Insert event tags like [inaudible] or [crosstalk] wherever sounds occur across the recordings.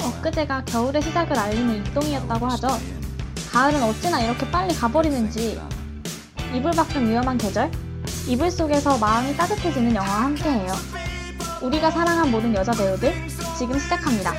엊그제가 겨울의 시작을 알리는 입동이었다고 하죠. 가을은 어찌나 이렇게 빨리 가버리는지. 이불 밖은 위험한 계절? 이불 속에서 마음이 따뜻해지는 영화와 함께해요. 우리가 사랑한 모든 여자 배우들, 지금 시작합니다.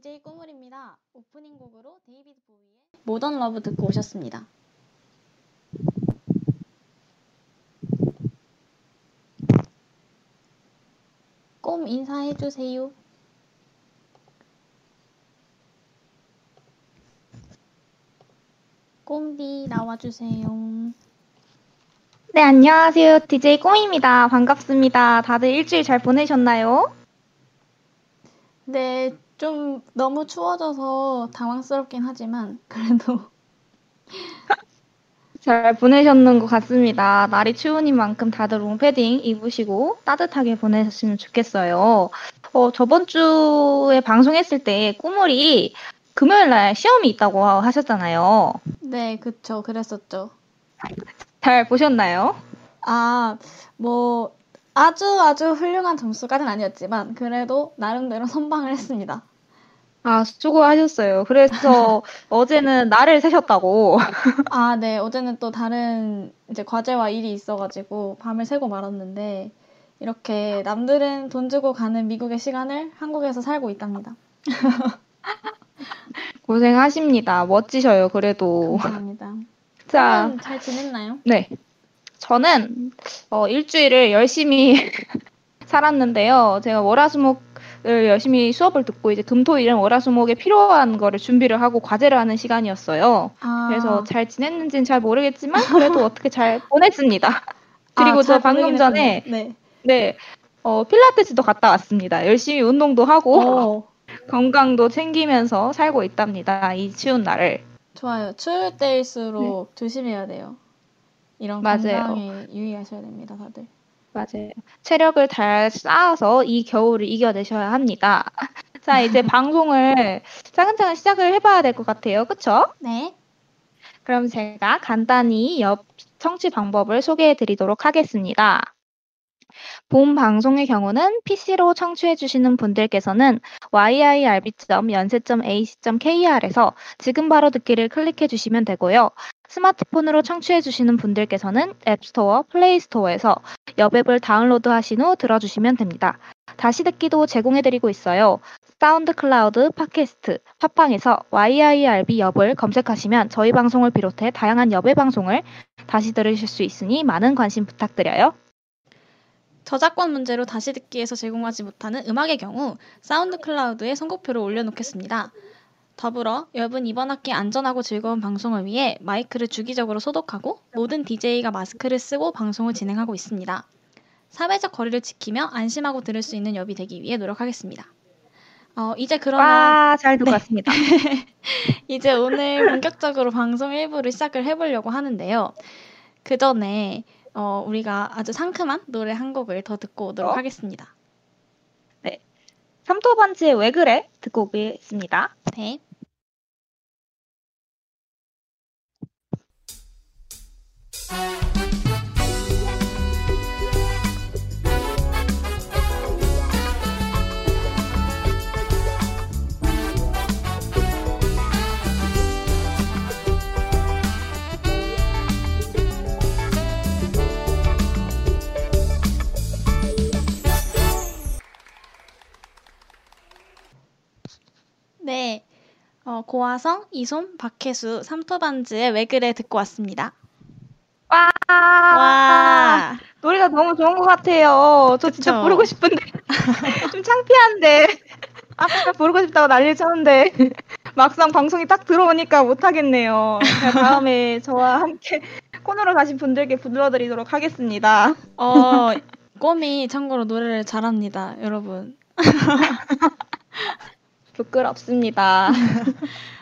DJ 꾸물입니다. 오프닝 곡으로 데이비드 보위의 Modern Love 듣고 오셨습니다. 꼼 인사해 주세요. 꼼비 나와주세요. 네, 안녕하세요. DJ 꽁입니다. 반갑습니다. 다들 일주일 잘 보내셨나요? 네, 좀 너무 추워져서 당황스럽긴 하지만 그래도 [laughs] 잘 보내셨는 것 같습니다. 날이 추우니 만큼 다들 롱패딩 입으시고 따뜻하게 보내셨으면 좋겠어요. 어, 저번 주에 방송했을 때 꾸물이 금요일 날 시험이 있다고 하셨잖아요. 네, 그쵸. 그랬었죠. 잘 보셨나요? 아, 뭐 아주 아주 훌륭한 점수까지는 아니었지만 그래도 나름대로 [laughs] 선방을 했습니다. 아, 수고하셨어요. 그래서 [laughs] 어제는 날을 새셨다고. [laughs] 아, 네. 어제는 또 다른 이제 과제와 일이 있어가지고 밤을 새고 말았는데 이렇게 남들은 돈 주고 가는 미국의 시간을 한국에서 살고 있답니다. 고생하십니다. 멋지셔요, 그래도. 감사합니다. 자, 음, 잘 지냈나요? 네. 저는 어, 일주일을 열심히 [laughs] 살았는데요. 제가 월화수목을 열심히 수업을 듣고 이제 금토일은 월화수목에 필요한 거를 준비를 하고 과제를 하는 시간이었어요. 아, 그래서 잘 지냈는지는 잘 모르겠지만 그래도 어떻게 잘 [laughs] 보냈습니다. 그리고 아, 저잘 방금 전에. 네. 네. 어, 필라테스도 갔다 왔습니다. 열심히 운동도 하고 오, [laughs] 건강도 챙기면서 살고 있답니다. 이 추운 날을. 좋아요. 추울 때일수록 조심해야 돼요. 이런 맞아요. 건강에 유의하셔야 됩니다, 다들. 맞아요. 체력을 잘 쌓아서 이 겨울을 이겨내셔야 합니다. [laughs] 자, 이제 방송을 차근차근 시작을 해봐야 될 것 같아요. 그쵸? 네. 그럼 제가 간단히 옆 청취 방법을 소개해 드리도록 하겠습니다. 본 방송의 경우는 PC로 청취해 주시는 분들께서는 yirb.연세.ac.kr에서 지금 바로 듣기를 클릭해 주시면 되고요. 스마트폰으로 청취해 주시는 분들께서는 앱스토어, 플레이스토어에서 여앱을 다운로드 하신 후 들어주시면 됩니다. 다시 듣기도 제공해 드리고 있어요. 사운드 클라우드, 팟캐스트, 팟빵에서 YIRB 엽을 검색하시면 저희 방송을 비롯해 다양한 엽의 방송을 다시 들으실 수 있으니 많은 관심 부탁드려요. 저작권 문제로 다시 듣기에서 제공하지 못하는 음악의 경우 사운드 클라우드에 선곡표를 올려놓겠습니다. 더불어 여러분 이번 학기 안전하고 즐거운 방송을 위해 마이크를 주기적으로 소독하고 모든 DJ가 마스크를 쓰고 방송을 진행하고 있습니다. 사회적 거리를 지키며 안심하고 들을 수 있는 엽이 되기 위해 노력하겠습니다. 어, 이제 그러면 와, 잘 듣고 네. 왔습니다. [laughs] 이제 오늘 본격적으로 방송 일부를 시작을 해보려고 하는데요. 그 전에 어, 우리가 아주 상큼한 노래 한 곡을 더 듣고 오도록 어? 하겠습니다. 삼토반지의 왜 그래? 듣고 오겠습니다. 네. 네. 어, 고화성, 이솜, 박혜수, 삼토반즈의 왜 그래 듣고 왔습니다. 와, 와. 노래가 너무 좋은 것 같아요. 저 진짜 그쵸? 부르고 싶은데 [laughs] 좀 창피한데 아까 부르고 싶다고 난리 쳤는데 막상 방송이 딱 들어오니까 못하겠네요. 다음에 저와 함께 코너로 가신 분들께 불러드리도록 하겠습니다. 어, 꼬미 참고로 노래를 잘합니다, 여러분. [laughs] 부끄럽습니다. [laughs]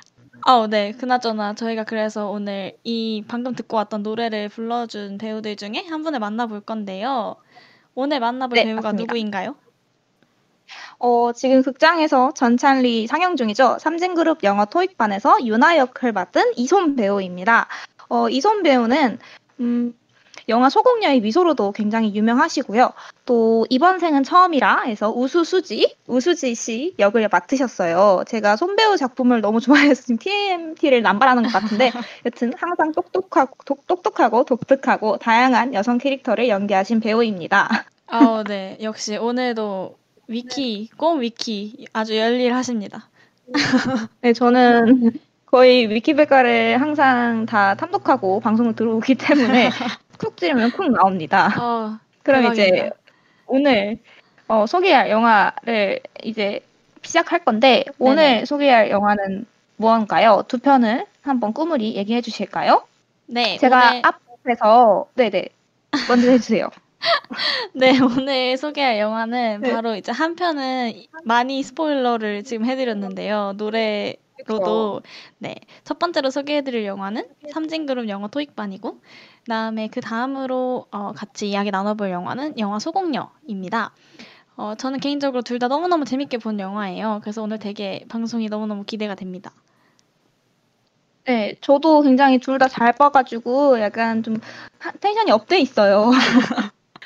아, 네. 그나저나 저희가 그래서 오늘 이 방금 듣고 왔던 노래를 불러준 배우들 중에 한 분을 만나볼 건데요. 오늘 만나볼 네, 배우가 맞습니다. 누구인가요? 어, 지금 극장에서 전찬리 상영 중이죠. 삼진그룹 영어 토익반에서 유나 역을 맡은 이솜 배우입니다. 어, 이솜 배우는 음, 영화 소공녀의 미소로도 굉장히 유명하시고요. 또 이번 생은 처음이라 해서 우수수지, 우수지 씨 역을 맡으셨어요. 제가 손 배우 작품을 너무 좋아해서 지금 TMT를 남발하는 것 같은데 [laughs] 여튼 항상 똑똑하고, 독, 똑똑하고 독특하고 다양한 여성 캐릭터를 연기하신 배우입니다. 아, 네. 역시 오늘도 위키, 꼼 위키 아주 열일하십니다. [laughs] 네, 저는 거의 위키백과를 항상 다 탐독하고 방송을 들어오기 때문에 쿡 찌르면 쿡 나옵니다. 어, [laughs] 그럼 이제 대박이다. 오늘 어, 소개할 영화를 이제 시작할 건데 오늘 네네. 소개할 영화는 무언가요? 두 편을 한번 꾸물이 얘기해 주실까요? 네, 제가 오늘, 앞에서 네네 먼저 해주세요. [laughs] 네, 오늘 소개할 영화는 네. 바로 이제 한 편은 많이 스포일러를 지금 해드렸는데요. 노래 로도 네, 첫 번째로 소개해 드릴 영화는 삼진그룹 영어 토익반이고, 그다음에 그 다음으로 어, 같이 이야기 나눠 볼 영화는 영화 소공녀입니다. 어, 저는 개인적으로 둘 다 너무너무 재밌게 본 영화예요. 그래서 오늘 되게 방송이 너무너무 기대가 됩니다. 네, 저도 굉장히 둘 다 잘 봐가지고 약간 좀 하- tension이 up돼 있어요. [laughs]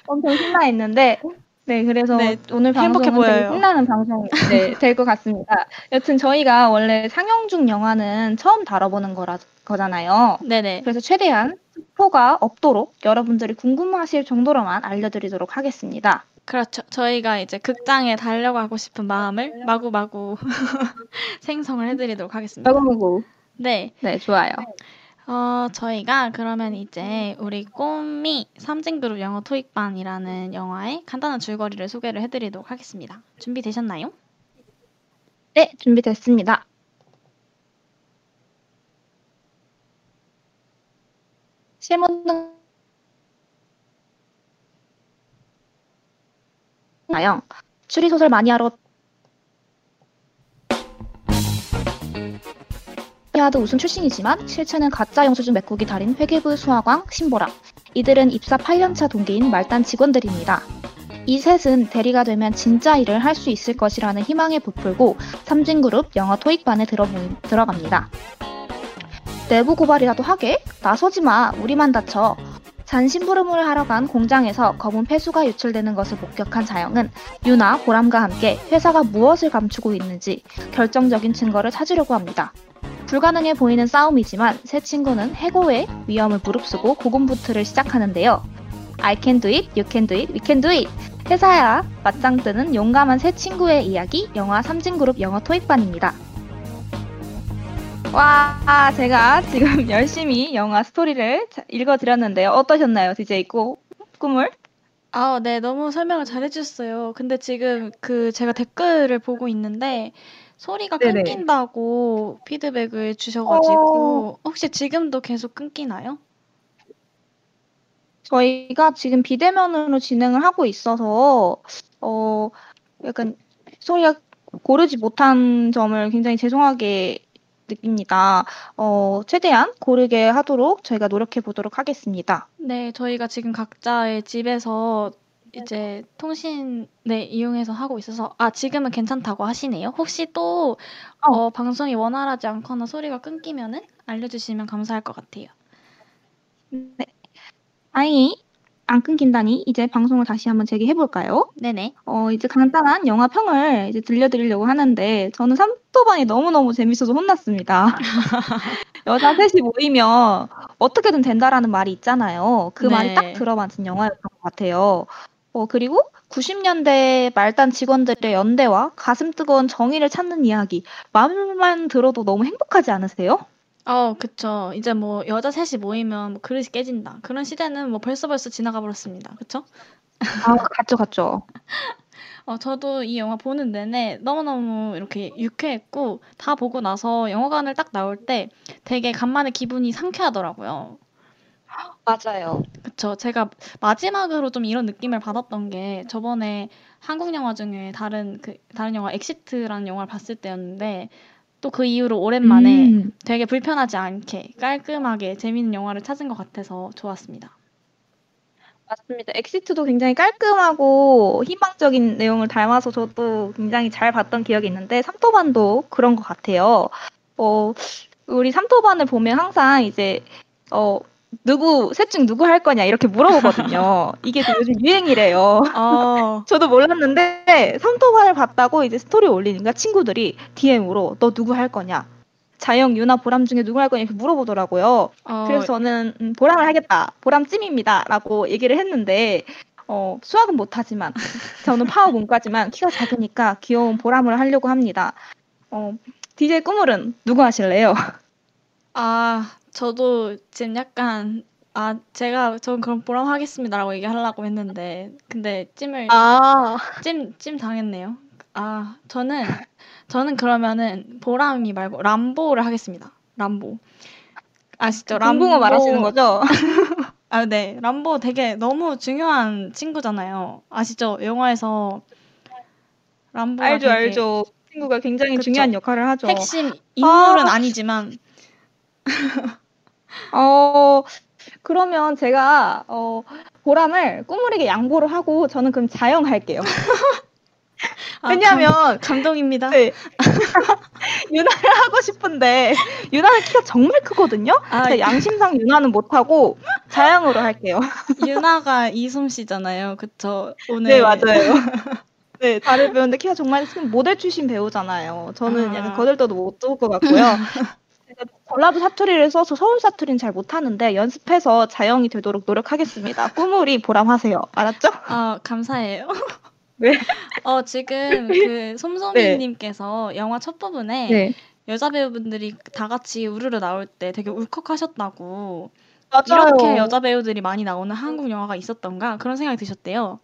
엄청 신나 있는데, 네, 그래서 네, 오늘 행복해 방송은 되게 보여요. 신나는 방송이 네, [laughs] 될것 같습니다. 여튼 저희가 원래 상영 중 영화는 처음 다뤄보는 거라, 거잖아요. 네네. 그래서 최대한 스포가 없도록 여러분들이 궁금하실 정도로만 알려드리도록 하겠습니다. 그렇죠. 저희가 이제 극장에 달려가고 싶은 마음을 마구마구 [laughs] 생성을 해드리도록 하겠습니다. 먹어보고. 네. 네, 좋아요. 어, 저희가 그러면 이제 우리 꼬미 삼진그룹 영어 토익반이라는 영화의 간단한 줄거리를 소개를 해드리도록 하겠습니다. 준비되셨나요? 네, 준비됐습니다. 실무는 나영 추리소설 마니아로 하드 우승 출신이지만 실체는 가짜 영수증 메꾸기 달인 회계부 수화광 신보라 이들은 입사 8년차 동기인 말단 직원들입니다. 이 셋은 대리가 되면 진짜 일을 할 수 있을 것이라는 희망에 부풀고 삼진그룹 영어 토익반에 들어, 들어갑니다. 내부 고발이라도 하게? 나서지 마. 우리만 다쳐. 잔심부름을 하러 간 공장에서 검은 폐수가 유출되는 것을 목격한 자영은 유나, 보람과 함께 회사가 무엇을 감추고 있는지 결정적인 증거를 찾으려고 합니다. 불가능해 보이는 싸움이지만 세 친구는 해고의 위험을 무릅쓰고 고군분투를 시작하는데요. I can do it, you can do it, we can do it. 회사야 맞짱 뜨는 용감한 세 친구의 이야기 영화 삼진그룹 영어 토익반입니다. 와, 제가 지금 [laughs] 열심히 영화 스토리를 자- 읽어드렸는데요. 어떠셨나요, DJ 꾸, 꿈을? 아, 네, 너무 설명을 잘해주셨어요. 근데 지금 그 제가 댓글을 보고 있는데 소리가 네네. 끊긴다고 피드백을 주셔가지고 혹시 지금도 계속 끊기나요? 저희가 지금 비대면으로 진행을 하고 있어서, 어, 약간 소리가 고르지 못한 점을 굉장히 죄송하게 느낍니다. 어, 최대한 고르게 하도록 저희가 노력해 보도록 하겠습니다. 네, 저희가 지금 각자의 집에서 이제 통신 네, 이용해서 하고 있어서 아, 지금은 괜찮다고 하시네요. 혹시 또 어. 어, 방송이 원활하지 않거나 소리가 끊기면은 알려주시면 감사할 것 같아요. 네. 아이, 안 끊긴다니 이제 방송을 다시 한번 재개해 볼까요? 네네. 어, 이제 간단한 영화 평을 이제 들려드리려고 하는데, 저는 삼토반이 너무 너무 재밌어서 혼났습니다. [laughs] 여자 셋이 모이면 어떻게든 된다라는 말이 있잖아요. 그 말이 네. 딱 들어맞은 영화였던 것 같아요. 어, 그리고 90년대 말단 직원들의 연대와 가슴 뜨거운 정의를 찾는 이야기. 말만 들어도 너무 행복하지 않으세요? 어, 그쵸. 이제 뭐 여자 셋이 모이면 뭐 그릇이 깨진다. 그런 시대는 뭐 벌써 벌써 지나가 버렸습니다. 그쵸? 아, 갔죠, 갔죠. [laughs] 어, 저도 이 영화 보는 내내 너무너무 이렇게 유쾌했고 다 보고 나서 영화관을 딱 나올 때 되게 간만에 기분이 상쾌하더라고요. 맞아요. 그쵸. 제가 마지막으로 좀 이런 느낌을 받았던 게 저번에 한국 영화 중에 다른 그 다른 영화 엑시트라는 영화를 봤을 때였는데 또 그 이후로 오랜만에 음. 되게 불편하지 않게 깔끔하게 재밌는 영화를 찾은 것 같아서 좋았습니다. 맞습니다. 엑시트도 굉장히 깔끔하고 희망적인 내용을 담아서 저도 굉장히 잘 봤던 기억이 있는데 삼토반도 그런 것 같아요. 어, 우리 삼토반을 보면 항상 이제 어, 누구 셋 중 누구 할 거냐 이렇게 물어보거든요. [laughs] 이게 또 요즘 유행이래요. 어, [laughs] 저도 몰랐는데 삼토반을 봤다고 이제 스토리 올리니까 친구들이 DM으로 너 누구 할 거냐? 자영, 유나, 보람 중에 누구 할 거냐 이렇게 물어보더라고요. 어, 그래서 저는 음, 보람을 하겠다. 보람 찜입니다라고 얘기를 했는데 어, 수학은 못하지만 [laughs] 저는 파워 문과지만 키가 작으니까 귀여운 보람을 하려고 합니다. 어, DJ 꾸물은 누구 하실래요? 아, 저도 지금 약간 아, 제가 전 그럼 보람 하겠습니다라고 얘기하려고 했는데 근데 찜을 아, 찜, 찜 당했네요. 아, 저는, 저는 그러면은 보람이 말고 람보를 하겠습니다. 람보. 아시죠? 금붕어 말하시는 거죠? [laughs] 아, 네. 람보 되게 너무 중요한 친구잖아요. 아시죠? 영화에서 람보가 알죠, 되게 알죠. 친구가 굉장히 그쵸. 중요한 역할을 하죠. 핵심 인물은 아. 아니지만 [laughs] 어, 그러면 제가 어, 보람을 꾸물에게 양보를 하고 저는 그럼 자영할게요. [laughs] 아, 왜냐하면 감, 감동입니다. 네. [laughs] 유나를 하고 싶은데 유나는 키가 정말 크거든요. 아, 양심상 유나는 못하고 자양으로 할게요. [laughs] 유나가 이솜 씨잖아요. 그쵸? 오늘 네 맞아요. 네 다른 배우인데 키가 정말 큰 모델 출신 배우잖아요. 저는 아. 약간 거들떠도 못들것 같고요. 전라도 사투리를 써서 서울 사투리는 잘 못하는데 연습해서 자영이 되도록 노력하겠습니다. 꾸물이 보람하세요. 알았죠? 아, 감사해요. 네. 어, 지금 [laughs] 그 솜솜이님께서 영화 첫 부분에 네 여자 배우분들이 다 같이 우르르 나올 때 되게 울컥하셨다고 맞아요. 이렇게 여자 배우들이 많이 나오는 한국 영화가 있었던가 그런 생각이 드셨대요.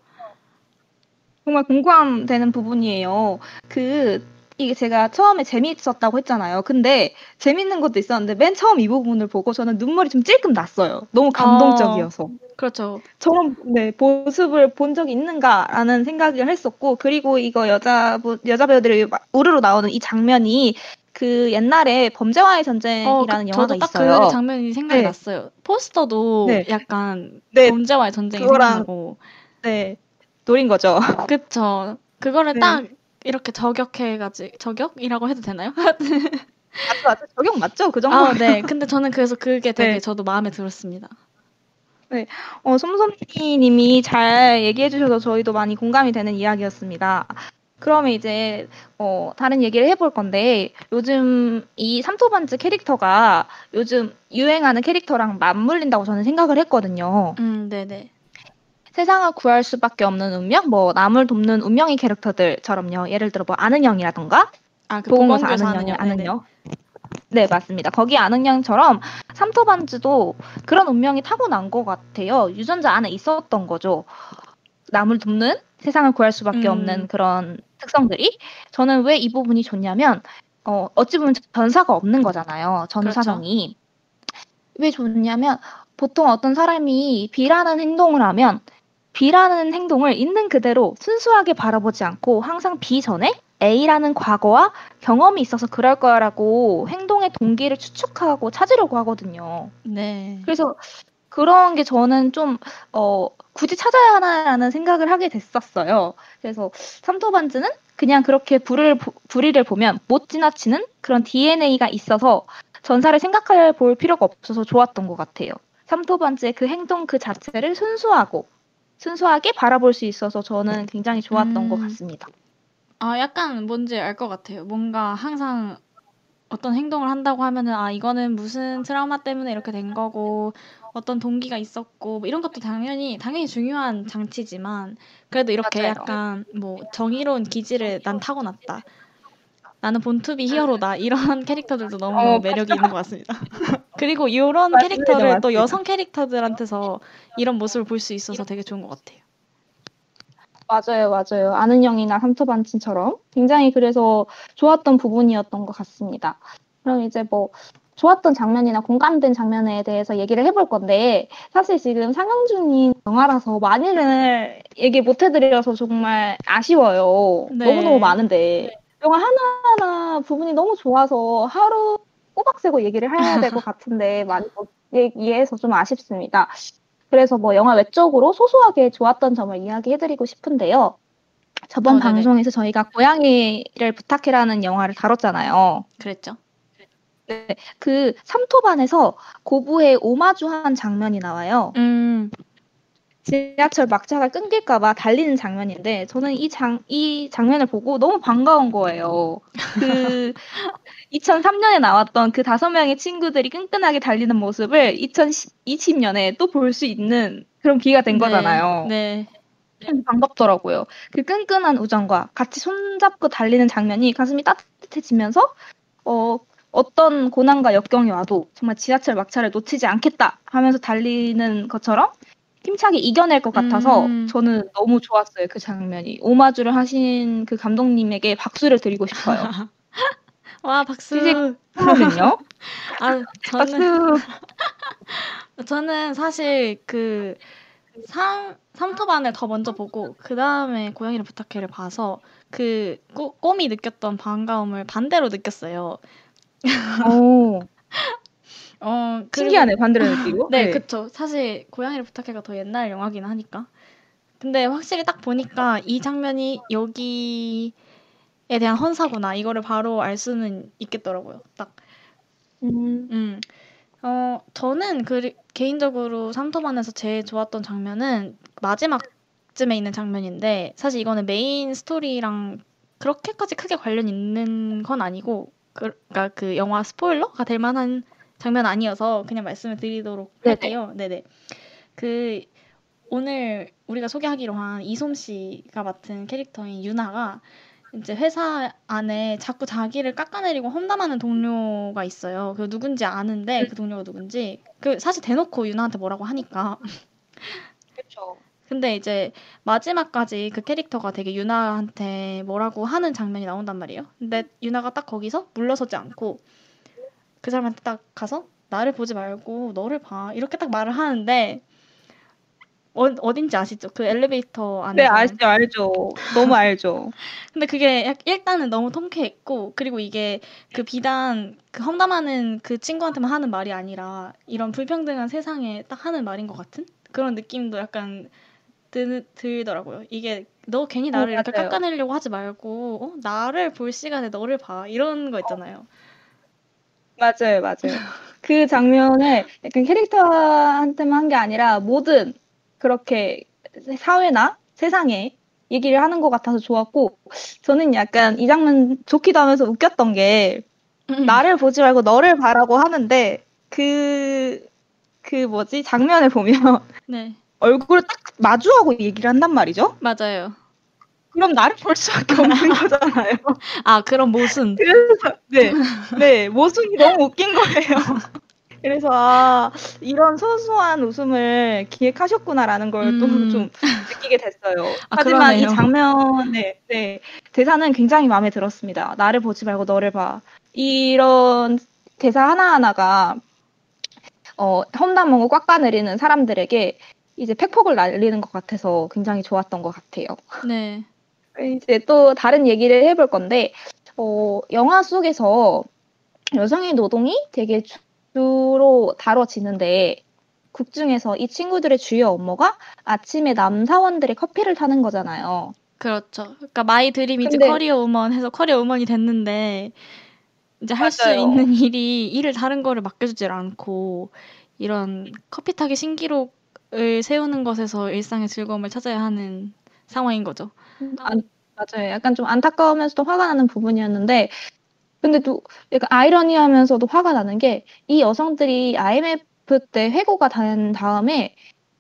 정말 공감되는 부분이에요. 그 이게 제가 처음에 재미있었다고 했잖아요. 근데 재밌는 것도 있었는데 맨 처음 이 부분을 보고 저는 눈물이 좀 찔끔 났어요. 너무 감동적이어서. 그렇죠. 저런 네, 모습을 본 적이 있는가라는 생각을 했었고 그리고 이거 여자 여자 배우들이 막 우르르 나오는 이 장면이 그 옛날에 범죄와의 전쟁이라는 그- 영화가 저도 딱 있어요. 그 장면이 생각이 네. 났어요. 포스터도 네. 약간 네, 범죄와의 전쟁이 그거랑- 생각나고 네. 노린 거죠. 그쵸. 그거를 네. 딱 이렇게 저격해가지고 저격이라고 해도 되나요? [laughs] 맞죠, 맞죠. 적용 맞죠? 그 정도. 아, 네. 근데 저는 그래서 그게 되게 네. 저도 마음에 들었습니다. 어, 솜솜이님이 잘 얘기해 주셔서 저희도 많이 공감이 되는 이야기였습니다. 그러면 이제 어, 다른 얘기를 해볼 건데 요즘 이 삼토반즈 캐릭터가 요즘 유행하는 캐릭터랑 맞물린다고 저는 생각을 했거든요. 음, 네네. 세상을 구할 수밖에 없는 운명, 뭐 남을 돕는 운명의 캐릭터들처럼요. 예를 들어 뭐 아는 형이라던가 아, 그 보건교사 보건교사 아는 형, 아는 아는 형. 형. 네, 맞습니다. 거기 아는 형처럼 삼토반즈도 그런 운명이 타고난 것 같아요. 유전자 안에 있었던 거죠. 남을 돕는 세상을 구할 수밖에 음. 없는 그런 특성들이 저는 왜 이 부분이 좋냐면 어, 어찌 보면 전사가 없는 거잖아요. 전후 그렇죠. 왜 좋냐면 보통 어떤 사람이 B라는 행동을 하면 B라는 행동을 있는 그대로 순수하게 바라보지 않고 항상 B 전에 A라는 과거와 경험이 있어서 그럴 거라고 행동의 동기를 추측하고 찾으려고 하거든요. 네. 그래서 그런 게 저는 좀, 어, 굳이 찾아야 하나라는 생각을 하게 됐었어요. 그래서 삼토반즈는 그냥 그렇게 불을, 보- 불의를 보면 못 지나치는 그런 DNA가 있어서 전사를 생각해 볼 필요가 없어서 좋았던 것 같아요. 삼토반즈의 그 행동 그 자체를 순수하고, 순수하게 바라볼 수 있어서 저는 굉장히 좋았던 음. 것 같습니다. 아, 약간 뭔지 알 것 같아요. 뭔가 항상 어떤 행동을 한다고 하면은, 아, 이거는 무슨 트라우마 때문에 이렇게 된 거고, 어떤 동기가 있었고, 뭐 이런 것도 당연히, 당연히 중요한 장치지만, 그래도 이렇게 맞아요. 약간 뭐 정의로운 기질을 난 타고났다. 나는 본투비 히어로다. 이런 캐릭터들도 너무 어, 매력이 있는 것 같습니다. [laughs] 그리고 이런 맞습니다, 캐릭터를 또 맞습니다. 여성 캐릭터들한테서 이런 모습을 볼 수 있어서 되게 좋은 것 같아요. 맞아요, 맞아요. 아는 형이나 삼토반친처럼 굉장히 그래서 좋았던 부분이었던 것 같습니다. 그럼 이제 뭐 좋았던 장면이나 공감된 장면에 대해서 얘기를 해볼 건데 사실 지금 상영 중인 영화라서 많이는 얘기 못 해드려서 정말 아쉬워요. 네. 너무너무 많은데 영화 하나하나 부분이 너무 좋아서 하루 꼬박 세고 얘기를 해야 될 것 [laughs] 같은데 많이 못 얘기해서 좀 아쉽습니다. 그래서 뭐 영화 외적으로 소소하게 좋았던 점을 이야기해드리고 싶은데요. 저번 어. 방송에서 저희가 고양이를 부탁해라는 영화를 다뤘잖아요. 그랬죠. 그 삼토반에서 고부의 오마주한 장면이 나와요. 음, 지하철 막차가 끊길까봐 달리는 장면인데 저는 이 장, 이 장면을 보고 너무 반가운 거예요. 그 [laughs] 2003년에 나왔던 그 다섯 명의 친구들이 끈끈하게 달리는 모습을 2020년에 또 볼 수 있는 그런 기회가 된 네, 거잖아요. 네. 참 반갑더라고요. 그 끈끈한 우정과 같이 손잡고 달리는 장면이 가슴이 따뜻해지면서 어, 어떤 고난과 역경이 와도 정말 지하철 막차를 놓치지 않겠다 하면서 달리는 것처럼 힘차게 이겨낼 것 같아서 음. 저는 너무 좋았어요. 그 장면이. 오마주를 하신 그 감독님에게 박수를 드리고 싶어요. [laughs] 와, 박수. 거든요. [laughs] 아. 저는 [laughs] 저는 사실 그 삼, 삼토반을 더 먼저 보고 그 다음에 고양이를 부탁해를 봐서 그 꼬, 꼬미 느꼈던 반가움을 반대로 느꼈어요. 오, 어, 신기하네 반대로 [laughs] 느끼고. 네, 그쵸. 사실 고양이를 부탁해가 더 옛날 영화긴 하니까. 근데 확실히 딱 보니까 이 장면이 여기에 대한 헌사구나. 이거를 바로 알 수는 있겠더라고요. 딱. 음, 음. 어, 저는 그 개인적으로 삼토반에서 제일 좋았던 장면은 마지막쯤에 있는 장면인데 사실 이거는 메인 스토리랑 그렇게까지 크게 관련 있는 건 아니고 그, 그러니까 그 영화 스포일러가 될 만한 장면 아니어서 그냥 말씀을 드리도록 네네. 할게요. 네네. 그 오늘 우리가 소개하기로 한 이솜 씨가 맡은 캐릭터인 유나가 이제 회사 안에 자꾸 자기를 깎아내리고 험담하는 동료가 있어요. 그 누군지 아는데 그 동료가 누군지 그 사실 대놓고 유나한테 뭐라고 하니까. 그렇죠. 근데 이제 마지막까지 그 캐릭터가 되게 유나한테 뭐라고 하는 장면이 나온단 말이에요. 근데 유나가 딱 거기서 물러서지 않고 그 사람한테 딱 가서 나를 보지 말고 너를 봐 이렇게 딱 말을 하는데 어, 어딘지 아시죠? 그 엘리베이터 안에. 네, 알죠, 알죠. 너무 알죠. [laughs] 근데 그게 약- 일단은 너무 통쾌했고 그리고 이게 그 비단 그 험담하는 그 친구한테만 하는 말이 아니라 이런 불평등한 세상에 딱 하는 말인 것 같은 그런 느낌도 약간 드, 들더라고요. 이게 너 괜히 나를 어, 이렇게. 깎아내려고 하지 말고 어? 나를 볼 시간에 너를 봐 이런 거 있잖아요. 맞아요, 맞아요. 그 장면을 약간 캐릭터한테만 한 게 아니라 모든 그렇게 사회나 세상에 얘기를 하는 것 같아서 좋았고, 저는 약간 이 장면 좋기도 하면서 웃겼던 게, 나를 보지 말고 너를 봐라고 하는데, 그, 그 뭐지, 장면을 보면 네 [laughs] 얼굴을 딱 마주하고 얘기를 한단 말이죠? 맞아요. 그럼 나를 볼 수밖에 없는 거잖아요. 아 그런 모순. 그래서 네, 네 모습이 너무 웃긴 거예요. 그래서 아, 이런 소소한 웃음을 기획하셨구나라는 걸또 음. 좀 느끼게 됐어요. 아, 하지만 이 그러네요. 장면의 네, 대사는 굉장히 마음에 들었습니다. 나를 보지 말고 너를 봐. 이런 대사 하나하나가 어, 험담하고 꽉 까내리는 사람들에게 이제 팩폭을 날리는 것 같아서 굉장히 좋았던 것 같아요. 네. 이제 또 다른 얘기를 해볼 건데, 어, 영화 속에서 여성의 노동이 되게 주로 다뤄지는데, 극 중에서 이 친구들의 주요 업무가 아침에 남사원들의 커피를 타는 거잖아요. 그렇죠. 그러니까 my dream is 근데- career woman 해서 career woman이 됐는데 이제 할 수. 있는 [laughs] 일이 일을 다른 거를 맡겨주질 않고 이런 커피 타기 신기록을 세우는 것에서 일상의 즐거움을 찾아야 하는 상황인 거죠. 안- 맞아요. 약간 좀 안타까우면서도 화가 나는 부분이었는데, 근데 또 약간 아이러니하면서도 화가 나는 게, 이 여성들이 IMF 때 회고가 된 다음에,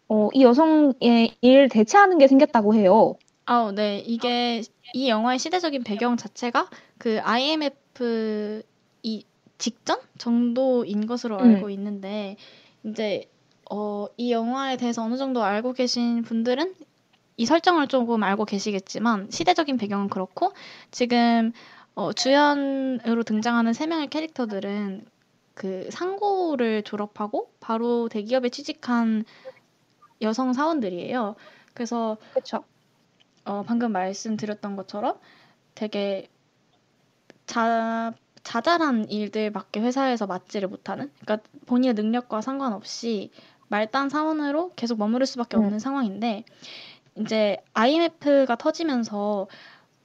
어, 이 여성의 일을 대체하는 게 생겼다고 해요. 아우, 네. 이게 이 영화의 시대적인 배경 자체가 그 IMF 이 직전 정도인 것으로 음. 알고 있는데 이제 어, 이 영화에 대해서 어느 정도 알고 계신 분들은 이 설정을 조금 알고 계시겠지만 시대적인 배경은 그렇고 지금 어, 주연으로 등장하는 세 명의 캐릭터들은 그 상고를 졸업하고 바로 대기업에 취직한 여성 사원들이에요. 그래서 그렇죠. 어, 방금 말씀드렸던 것처럼 되게 자, 자잘한 일들밖에 회사에서 맡지를 못하는, 그러니까 본인의 능력과 상관없이 말단 사원으로 계속 머무를 수밖에 네. 없는 상황인데, 이제 IMF가 터지면서,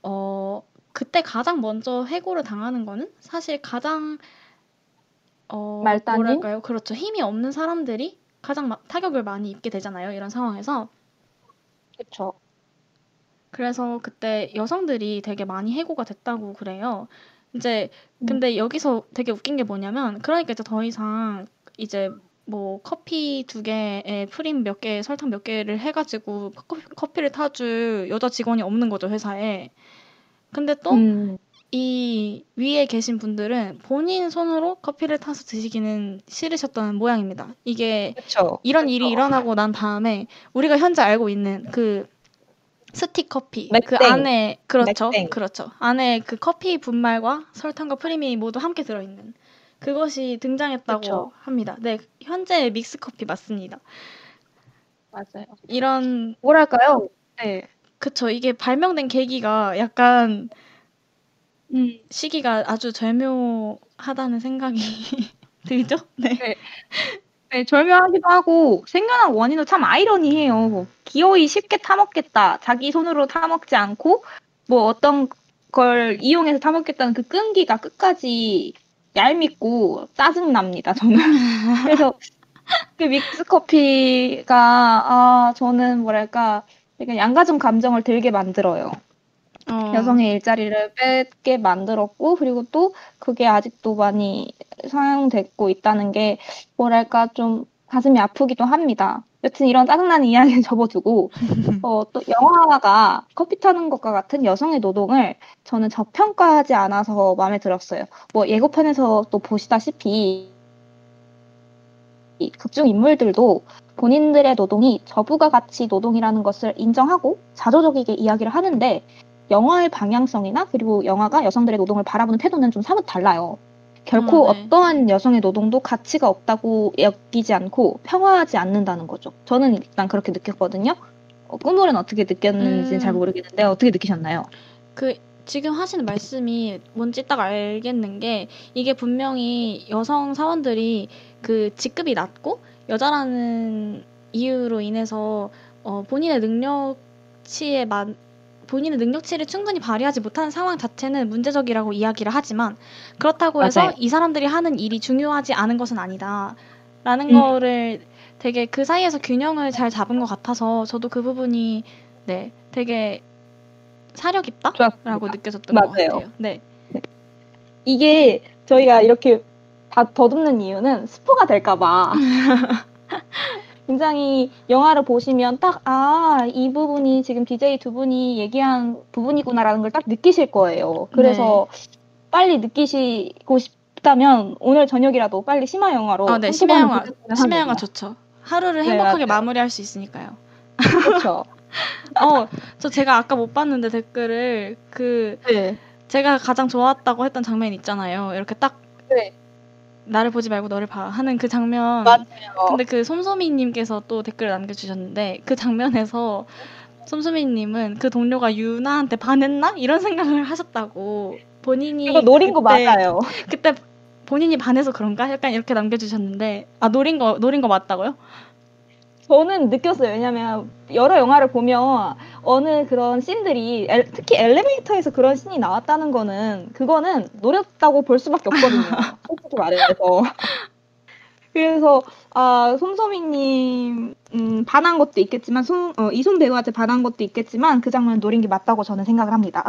어, 그때 가장 먼저 해고를 당하는 거는 사실 가장, 어, 말단이? 뭐랄까요? 그렇죠. 힘이 없는 사람들이 가장 마- 타격을 많이 입게 되잖아요. 이런 상황에서. 그렇죠. 그래서 그때 여성들이 되게 많이 해고가 됐다고 그래요. 이제 음. 근데 여기서 되게 웃긴 게 뭐냐면 그러니까 이제 더 이상 이제 뭐 커피 두 개에 프림 몇 개, 설탕 몇 개를 해가지고 커피, 커피를 타줄 여자 직원이 없는 거죠 회사에. 근데 또 음, 이 위에 계신 분들은 본인 손으로 커피를 타서 드시기는 싫으셨던 모양입니다. 이게 그렇죠. 이런 일이 일어나고 난 다음에 우리가 현재 알고 있는 그 스틱 커피 그 맥땡. 안에 그렇죠 맥땡. 그렇죠 안에 그 커피 분말과 설탕과 프림이 모두 함께 들어있는 그것이 등장했다고 그쵸. 합니다. 네 현재 믹스 커피 맞습니다. 맞아요. 이런 뭐랄까요? 네. 그쵸 이게 발명된 계기가 약간 음, 시기가 아주 절묘하다는 생각이 [laughs] 들죠? 네. 네, 절묘하기도 하고 생겨난 원인도 참 아이러니해요. 기어이 쉽게 타먹겠다. 자기 손으로 타먹지 않고 뭐 어떤 걸 이용해서 타먹겠다는 그 끈기가 끝까지 얄밉고 짜증납니다. 저는. [laughs] 그래서 그 믹스 커피가 아 저는 뭐랄까 약간 양가적 감정을 들게 만들어요. 어, 여성의 일자리를 뺏게 만들었고 그리고 또 그게 아직도 많이 사용되고 있다는 게 뭐랄까 좀 가슴이 아프기도 합니다. 여튼 이런 짜증나는 이야기는 [laughs] 접어두고 [laughs] 어, 또 영화가 커피 타는 것과 같은 여성의 노동을 저는 저평가하지 않아서 마음에 들었어요. 뭐 예고편에서 또 보시다시피 이 극중 인물들도 본인들의 노동이 저부가 가치 노동이라는 것을 인정하고 자조적이게 이야기를 하는데 영화의 방향성이나 그리고 영화가 여성들의 노동을 바라보는 태도는 좀 사뭇 달라요. 결코 음, 네. 어떠한 여성의 노동도 가치가 없다고 여기지 않고 평화하지 않는다는 거죠. 저는 일단 그렇게 느꼈거든요. 어, 꾸물은 어떻게 느꼈는지는 음. 잘 모르겠는데 어떻게 느끼셨나요? 그 지금 하시는 말씀이 뭔지 딱 알겠는 게 이게 분명히 여성 사원들이 그 직급이 낮고 여자라는 이유로 인해서 어, 본인의 능력치에 만 본인의 능력치를 충분히 발휘하지 못하는 상황 자체는 문제적이라고 이야기를 하지만 그렇다고 해서 맞아요. 이 사람들이 하는 일이 중요하지 않은 것은 아니다라는 음. 거를 되게 그 사이에서 균형을 잘 잡은 것 같아서 저도 그 부분이 네 되게 사려 깊다 좋았습니다. 라고 느껴졌던 것 맞아요. 같아요. 네. 이게 저희가 이렇게 다 더듬는 이유는 스포가 될까봐. [laughs] 굉장히 영화를 보시면 딱, 아, 이 부분이 지금 DJ 두 분이 얘기한 부분이구나라는 걸 딱 느끼실 거예요. 그래서 빨리 느끼시고 싶다면 오늘 저녁이라도 빨리 심야 영화로. 아, 네. 심야 영화, 심야 영화. 좋죠. 하루를 네, 행복하게 맞아요. 마무리할 수 있으니까요. 그렇죠. [laughs] 어, 저 제가 아까 못 봤는데 댓글을 그 네. 제가 가장 좋았다고 했던 장면 있잖아요. 이렇게 딱 네. 나를 보지 말고 너를 봐 하는 그 장면. 맞아요. 근데 그 솜솜이님께서 또 댓글을 남겨주셨는데 그 장면에서 솜솜이님은 그 동료가 유나한테 반했나 이런 생각을 하셨다고 본인이 이거 노린 거 그때- 맞아요. [laughs] 그때 본인이 반해서 그런가 약간 이렇게 남겨주셨는데 아 노린 거 노린 거 맞다고요? 저는 느꼈어요. 왜냐면 여러 영화를 보면 어느 그런 씬들이 엘- 특히 엘리베이터에서 그런 씬이 나왔다는 거는 그거는 노렸다고 볼 수밖에 없거든요. [laughs] 솔직히 말해서. 그래서 아 솜솜이님 음, 반한 것도 있겠지만 손, 어, 이손 배우한테 반한 것도 있겠지만 그 장면 노린 게 맞다고 저는 생각을 합니다.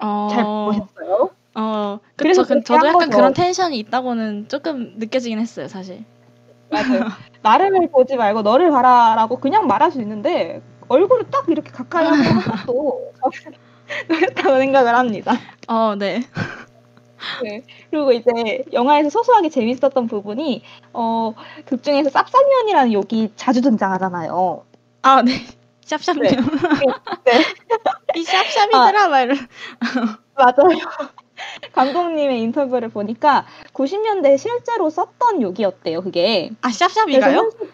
어, [laughs] 잘 보셨어요? 어, 그래서 그쵸. 그, 그렇게 저도 한 약간 거죠. 그런 텐션이 있다고는 조금 느껴지긴 했어요, 사실. 맞아요. 나를 보지 말고 너를 봐라라고 그냥 말할 수 있는데 얼굴을 딱 이렇게 가까이 [laughs] 하는 것도 노렸다고 생각을 합니다. 어, [laughs] 네. 그리고 이제 영화에서 소소하게 재밌었던 부분이 어 극 중에서 쌉싸년이라는 욕이 자주 등장하잖아요. 아, 네. 샵샵류. 네. 네. [laughs] 이 샵샵이더라 막 이러. 맞아요. 감독님의 인터뷰를 보니까 90년대에 실제로 썼던 욕이었대요, 그게. 아 샵샵이가요? 현실-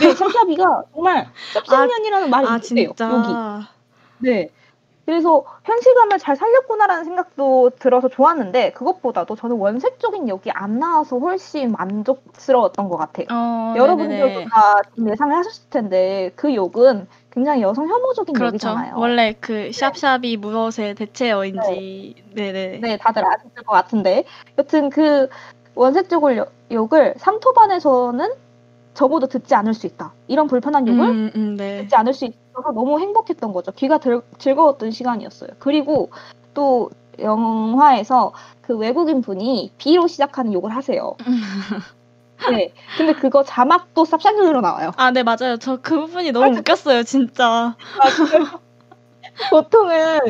네, 샵샵이가 정말 샵샵년이라는 말이 아 있대요, 진짜. 욕이. 네. 그래서 현실감을 잘 살렸구나라는 생각도 들어서 좋았는데 그것보다도 저는 원색적인 욕이 안 나와서 훨씬 만족스러웠던 것 같아요. 어, 여러분들도. 다 예상을 하셨을 텐데 그 욕은 굉장히 여성 혐오적인 그렇죠. 욕이잖아요. 원래 그 샵샵이 무엇의 대체어인지. 네 네. 네, 다들 아셨을 것 같은데 여튼 그 원색적인 여- 욕을 삼토반에서는 적어도 듣지 않을 수 있다. 이런 불편한 욕을 음, 음, 네. 듣지 않을 수 있어서 너무 행복했던 거죠. 귀가 들, 즐거웠던 시간이었어요. 그리고 또 영화에서 그 외국인 분이 B로 시작하는 욕을 하세요. [laughs] 네. 근데 그거 자막도 쌉싸늘로 나와요. 아, 네, 맞아요. 저 그 부분이 너무 웃겼어요, 진짜. [laughs] 보통은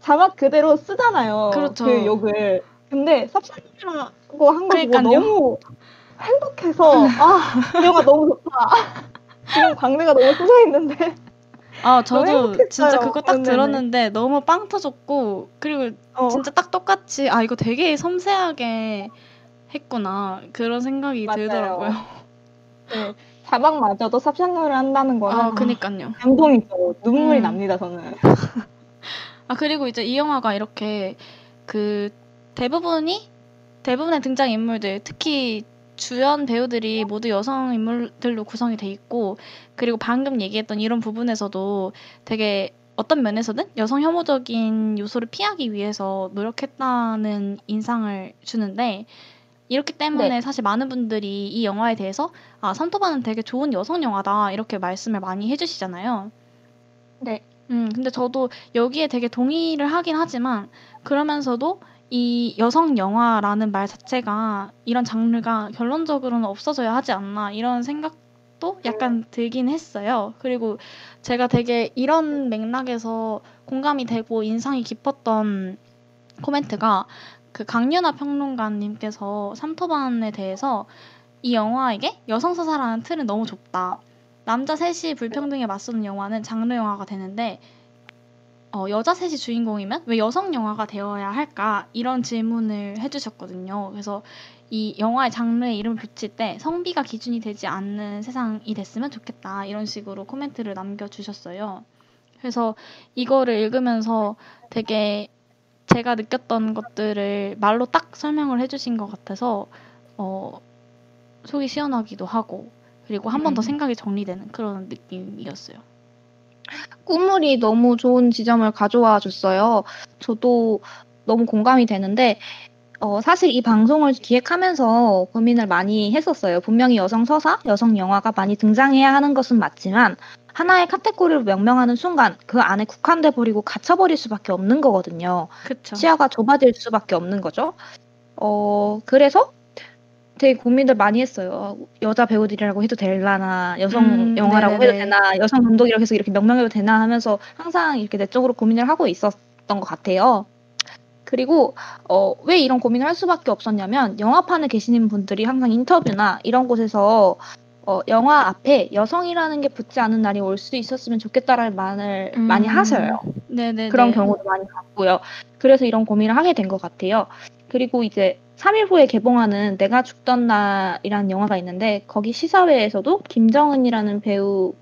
자막 그대로 쓰잖아요. 그렇죠. 그 욕을. 근데 쌉싸늘하고 한거 보고. 너무 행복해서 아, 이 영화 너무 좋다. 지금 광대가 너무 쏟아 있는데. 아, 저도. 진짜 그거 딱 네네네. 들었는데 너무 빵 터졌고, 그리고 어. 진짜 딱 똑같이, 아, 이거 되게 섬세하게 했구나. 그런 생각이 맞아요. 들더라고요. 네. 자막마저도 쌉싸늘을 한다는 거는 아, 그니까요. 감동이죠. 눈물이 음. 납니다, 저는. [laughs] 아, 그리고 이제 이 영화가 이렇게 그 대부분이, 대부분의 등장 인물들, 특히 주연 배우들이 모두 여성 인물들로 구성이 돼 있고, 그리고 방금 얘기했던 이런 부분에서도 되게 어떤 면에서는 여성 혐오적인 요소를 피하기 위해서 노력했다는 인상을 주는데, 이렇기 때문에 네. 사실 많은 분들이 이 영화에 대해서 아, 삼토바는 되게 좋은 여성 영화다 이렇게 말씀을 많이 해주시잖아요. 네. 음, 근데 저도 여기에 되게 동의를 하긴 하지만 그러면서도 이 여성 영화라는 말 자체가 이런 장르가 결론적으로는 없어져야 하지 않나 이런 생각도 약간 들긴 했어요. 그리고 제가 되게 이런 맥락에서 공감이 되고 인상이 깊었던 코멘트가 그 강윤아 평론가님께서 삼토반에 대해서 이 영화에게 여성 서사라는 틀은 너무 좁다. 남자 셋이 불평등에 맞서는 영화는 장르 영화가 되는데 어, 여자 셋이 주인공이면 왜 여성 영화가 되어야 할까 이런 질문을 해주셨거든요. 그래서 이 영화의 장르에 이름을 붙일 때 성비가 기준이 되지 않는 세상이 됐으면 좋겠다 이런 식으로 코멘트를 남겨주셨어요. 그래서 이거를 읽으면서 되게 제가 느꼈던 것들을 말로 딱 설명을 해주신 것 같아서 어, 속이 시원하기도 하고 그리고 한 번더 음. 생각이 정리되는 그런 느낌이었어요. 꿈물이 너무 좋은 지점을 가져와 줬어요. 저도 너무 공감이 되는데, 어, 사실 이 방송을 기획하면서 고민을 많이 했었어요. 분명히 여성 서사, 여성 영화가 많이 등장해야 하는 것은 맞지만, 하나의 카테고리를 명명하는 순간 그 안에 국한돼 버리고 갇혀버릴 수밖에 없는 거거든요. 그쵸. 시야가 좁아질 수밖에 없는 거죠. 어, 그래서 되게 고민을 많이 했어요. 여자 배우들이라고 해도 될라나, 여성 음, 영화라고 네네네. 해도 되나, 여성 감독이라고 해서 이렇게 명명해도 되나 하면서 항상 이렇게 내적으로 고민을 하고 있었던 것 같아요. 그리고 어, 왜 이런 고민을 할 수밖에 없었냐면 영화판에 계시는 분들이 항상 인터뷰나 이런 곳에서 어, 영화 앞에 여성이라는 게 붙지 않은 날이 올 수 있었으면 좋겠다라는 말을 음. 많이 하셔요. 네네네. 그런 경우도 많이 봤고요. 그래서 이런 고민을 하게 된 것 같아요. 그리고 이제 3일 후에 개봉하는 내가 죽던 날이라는 영화가 있는데 거기 시사회에서도 김정은이라는 배우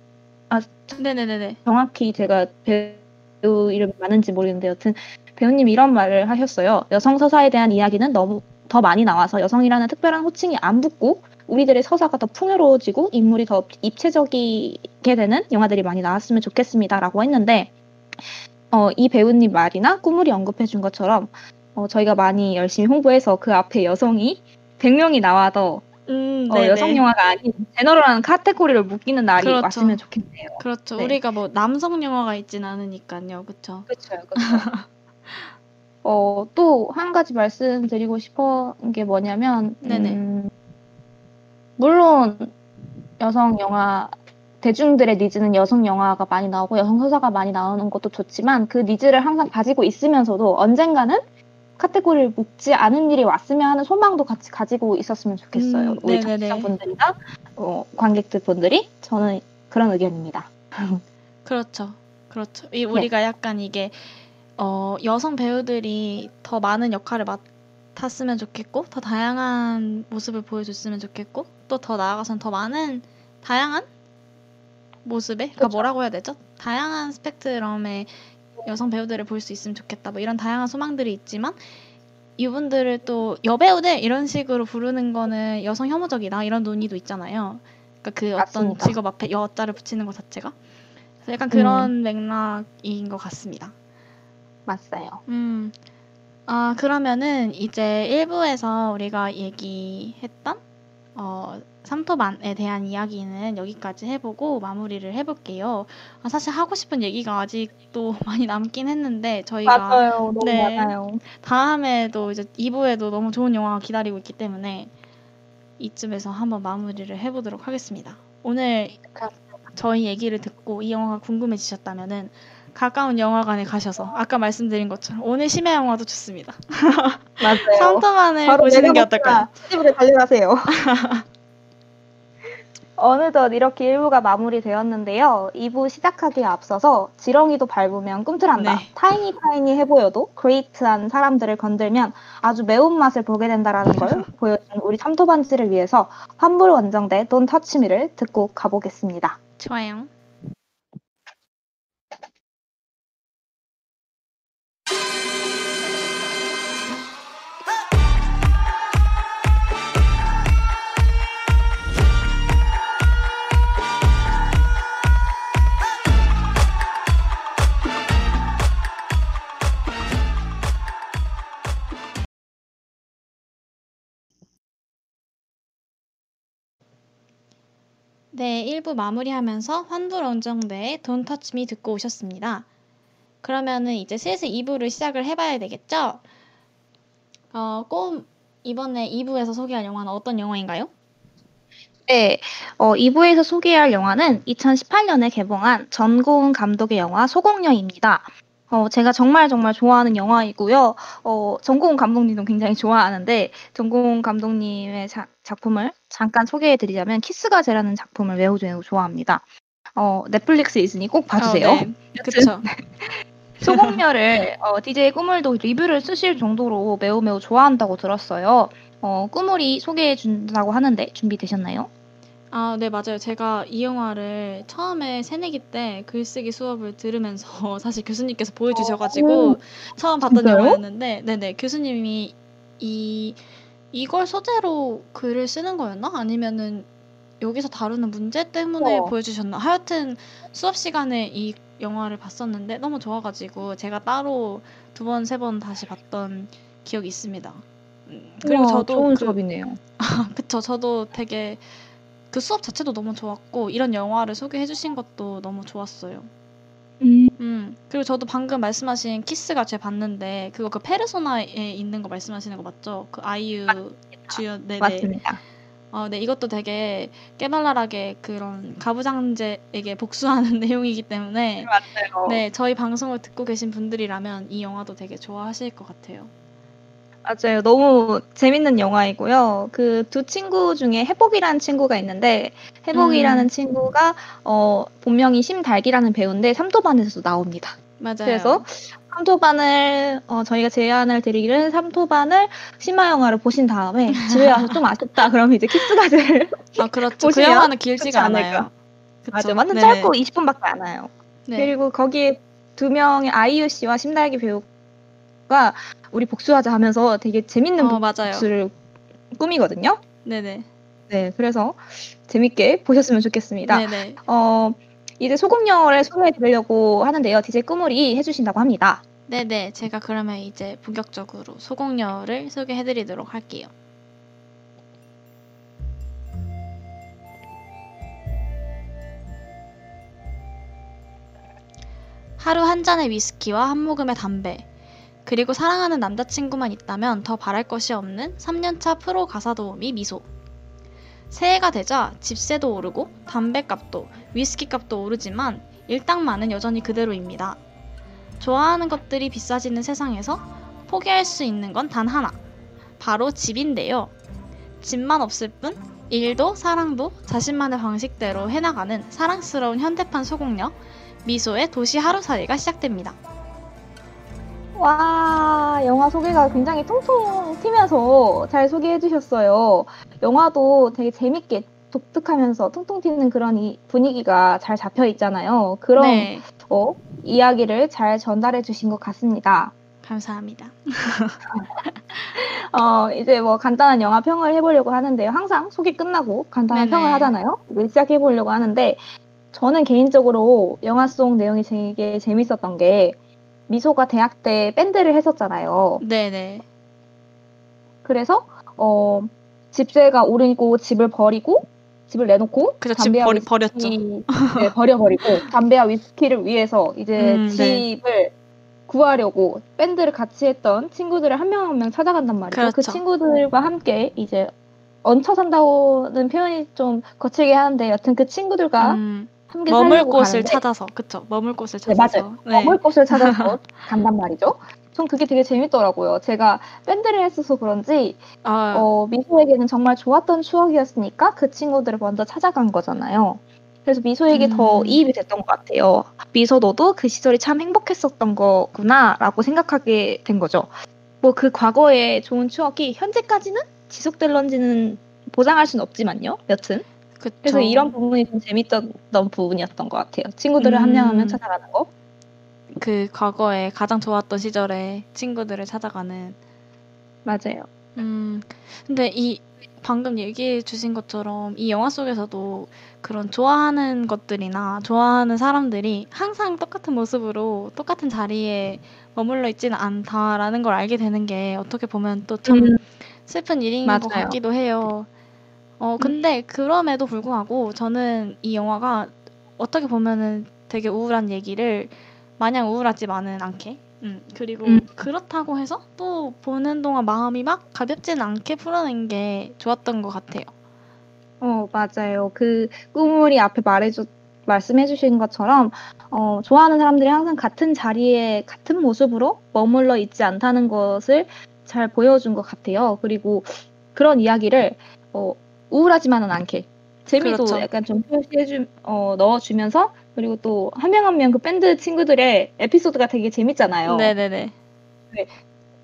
네네네네. 정확히 제가 배우 이름이 맞는지 모르겠는데 여튼 배우님이 이런 말을 하셨어요. 여성 서사에 대한 이야기는 너무 더 많이 나와서 여성이라는 특별한 호칭이 안 붙고 우리들의 서사가 더 풍요로워지고 인물이 더 입체적이게 되는 영화들이 많이 나왔으면 좋겠습니다라고 했는데 어, 이 배우님 말이나 꾸물이 언급해 준 것처럼 어, 저희가 많이 열심히 홍보해서 그 앞에 여성이 100명이 나와도 음, 어. 여성 영화가 아닌 제너럴한 카테고리를 묶이는 날이 그렇죠. 왔으면 좋겠네요. 그렇죠. 네. 우리가 뭐 남성 영화가 있진 않으니까요. 그쵸. 그렇죠, 그렇죠. [laughs] 어, 또 한 가지 말씀드리고 싶은 게 뭐냐면, 네네. 음, 물론 여성 영화 대중들의 needs는 여성 영화가 많이 나오고 여성 서사가 많이 나오는 것도 좋지만 그 needs를 항상 가지고 있으면서도 언젠가는 카테고리를 묶지 않은 일이 왔으면 하는 소망도 같이 가지고 있었으면 좋겠어요. 음, 우리. 청취자분들이나 어, 관객들 분들이 저는 그런 의견입니다. [laughs] 그렇죠. 그렇죠. 이 우리가 약간 이게 어, 여성 배우들이 더 많은 역할을 맡았으면 좋겠고 더 다양한 모습을 보여줬으면 좋겠고 또 더 나아가선 더 많은 다양한 모습에 그러니까. 뭐라고 해야 되죠? 다양한 스펙트럼의 여성 배우들을 볼 수 있으면 좋겠다. 뭐 이런 다양한 소망들이 있지만 이분들을 또 여배우들 이런 식으로 부르는 거는 여성 혐오적이다 이런 논의도 있잖아요. 그러니까 그 어떤 맞습니다. 직업 앞에 여자를 붙이는 것 자체가 그래서 약간 그런 맥락인 것 같습니다. 맞아요. 음, 아 그러면은 이제 1부에서 우리가 얘기했던 어, 삼토반에 대한 이야기는 여기까지 해보고 마무리를 해볼게요. 아, 사실 하고 싶은 얘기가 아직도 [laughs] 많이 남긴 했는데 저희가 맞아요. 너무 네. 많아요. 다음에도 이제 2부에도 너무 좋은 영화가 기다리고 있기 때문에 이쯤에서 한번 마무리를 해보도록 하겠습니다. 오늘 저희 얘기를 듣고 이 영화가 궁금해지셨다면은 가까운 영화관에 가셔서 아까 말씀드린 것처럼 오늘 심야 영화도 좋습니다. 맞아요. 삼토만을 바로 보시는 게 어떨까요? 집으로 달려가세요. [laughs] 어느덧 이렇게 1부가 마무리되었는데요. 2부 시작하기에 앞서서 지렁이도 밟으면 꿈틀한다. 네. 타이니 타이니 해보여도 그레이트한 사람들을 건들면 아주 매운맛을 보게 된다라는 걸 [laughs] 보여준 우리 삼토반지를 위해서 환불 원정대 Touch Me를 듣고 가보겠습니다. 좋아요. 네, 1부 마무리하면서 환불 원정대의 Touch Me 듣고 오셨습니다. 그러면은 이제 슬슬 2부를 시작을 해봐야 되겠죠? 어, 꼭 이번에 2부에서 소개할 영화는 어떤 영화인가요? 네, 어, 2부에서 소개할 영화는 2018년에 개봉한 전고은 감독의 영화 소공녀입니다. 어, 제가 정말 정말 좋아하는 영화이고요. 어, 전고은 감독님도 굉장히 좋아하는데 전고은 감독님의 자- 작품을 잠깐 소개해드리자면 키스가 제라는 작품을 매우 매우 좋아합니다. 어, 넷플릭스 있으니 꼭 봐주세요. 어, 네. 그쵸. [laughs] 소공녀를 어, DJ 꾸물도 리뷰를 쓰실 정도로 매우 매우 좋아한다고 들었어요. 어, 꾸물이 소개해 준다고 하는데 준비되셨나요? 아, 네, 맞아요. 제가 이 영화를 처음에 새내기 때 글쓰기 수업을 들으면서 [laughs] 사실 교수님께서 보여주셔가지고 처음 봤던 진짜요? 영화였는데, 네네, 교수님이 이, 이걸 소재로 글을 쓰는 거였나? 아니면은 여기서 다루는 문제 때문에 어. 보여주셨나? 하여튼 수업 시간에 이 영화를 봤었는데 너무 좋아 가지고 제가 따로 두 번, 세번 다시 봤던 기억이 있습니다. 음, 그리고 우와, 저도 좋은 그, 수업이네요. [laughs] 그쵸. 저도 되게 그 수업 자체도 너무 좋았고 이런 영화를 소개해 주신 것도 너무 좋았어요. 음, 음. 그리고 저도 방금 말씀하신 키스가 제 봤는데 그거 그 페르소나에 있는 거 말씀하시는 거 맞죠? 그 아이유 주연 네네. 맞습니다. 어, 네 이것도 되게 깨발랄하게 그런 가부장제에게 복수하는 [laughs] 내용이기 때문에 맞아요. 네 저희 방송을 듣고 계신 분들이라면 이 영화도 되게 좋아하실 것 같아요. 맞아요. 너무 재밌는 영화이고요. 그 두 친구 중에 해복이라는 친구가 있는데 해복이라는 음. 친구가 어 본명이 심달기라는 배우인데 삼토반에서도 나옵니다. 맞아요. 그래서 삼토반을 어, 저희가 제안을 드리기는 삼토반을 심화 영화를 보신 다음에 집에 와서 좀 아쉽다 그러면 이제 키스가드를 [laughs] 아 그렇죠. 그 영화는 길지가 않아요. 맞아 완전 네네. 짧고 20분밖에 안 와요. 네. 그리고 거기에 두 명의 아이유 씨와 심달기 배우가 우리 복수하자 하면서 되게 재밌는 어 맞아요. 복수를 꾸미거든요. 네네. 네, 그래서 재밌게 보셨으면 좋겠습니다. 네네. 어, 이제 소금영어를 소개해 드리려고 하는데요. DJ 꾸물이 해주신다고 합니다. 네네. 제가 그러면 이제 본격적으로 소공녀를 소개해드리도록 할게요. 하루 한 잔의 위스키와 한 모금의 담배, 그리고 사랑하는 남자친구만 있다면 더 바랄 것이 없는 3년차 프로 가사 도우미 미소. 새해가 되자 집세도 오르고 담배값도 위스키값도 오르지만 일당만은 여전히 그대로입니다. 좋아하는 것들이 비싸지는 세상에서 포기할 수 있는 건 단 하나. 바로 집인데요. 집만 없을 뿐 일도 사랑도 자신만의 방식대로 해나가는 사랑스러운 현대판 소공녀 미소의 도시 하루살이가 시작됩니다. 와, 영화 소개가 굉장히 통통 튀면서 잘 소개해 주셨어요. 영화도 되게 재밌게 독특하면서 통통 튀는 그런 이 분위기가 잘 잡혀 있잖아요. 그런 네, 어, 이야기를 잘 전달해 주신 것 같습니다. 감사합니다. [laughs] 어, 이제 뭐 간단한 영화 평을 해보려고 하는데요. 항상 소개 끝나고 간단한 네네. 평을 하잖아요. 시작해보려고 하는데, 저는 개인적으로 영화 속 내용이 되게 재밌었던 게, 미소가 대학 때 밴드를 했었잖아요. 네네. 그래서, 어, 집세가 오르고 집을 버리고, 집을 내놓고, 그죠, 집 담배와 버리- 위스키- 버렸죠. 네, 버려버리고, [laughs] 담배와 위스키를 위해서 이제 음, 네. 집을 구하려고 밴드를 같이 했던 친구들을 한 명 한명 찾아간단 말이죠. 그 그렇죠. 친구들과 함께 이제 얹혀 산다고는 표현이 좀 거칠게 하는데 여튼 그 친구들과 음, 머물 곳을 가는데 찾아서, 그쵸. 머물 곳을 네, 찾아서. 맞아요. 네. 머물 곳을 찾아서 [laughs] 간단 말이죠. 전 그게 되게 재밌더라고요. 제가 밴드를 했어서 그런지 아, 어, 미소에게는 정말 좋았던 추억이었으니까 그 친구들을 먼저 찾아간 거잖아요. 그래서 미소에게 더 음. 이입이 됐던 것 같아요. 미소 너도 그 시절이 참 행복했었던 거구나라고 생각하게 된 거죠. 뭐 그 과거의 좋은 추억이 현재까지는 지속될런지는 보장할 수는 없지만요. 여튼 그쵸. 그래서 이런 부분이 좀 재밌던 부분이었던 것 같아요. 친구들을 음. 찾아가는 거. 그 과거에 가장 좋았던 시절에 친구들을 찾아가는 맞아요. 음, 근데 이 방금 얘기해 주신 것처럼 이 영화 속에서도 그런 좋아하는 것들이나 좋아하는 사람들이 항상 똑같은 모습으로 똑같은 자리에 머물러 있지는 않다라는 걸 알게 되는 게 어떻게 보면 또참 음, 슬픈 일인 것 맞아요. 같기도 해요. 어, 근데 그럼에도 불구하고 저는 이 영화가 어떻게 보면은 되게 우울한 얘기를 마냥 우울하지만은 않게 음, 그리고 음. 그렇다고 해서 또 보는 동안 마음이 막 가볍지는 않게 풀어낸 게 좋았던 것 같아요. 어, 맞아요. 그 꾸물이 앞에 말해주, 말씀해 주신 것처럼, 어, 좋아하는 사람들이 항상 같은 자리에 같은 모습으로 머물러 있지 않다는 것을 잘 보여준 것 같아요. 그리고 그런 이야기를, 어, 우울하지만은 않게, 재미도 그렇죠. 약간 좀 표시해 주, 어, 넣어주면서, 그리고 또 한 명 한 명 그 밴드 친구들의 에피소드가 되게 재밌잖아요. 네네네.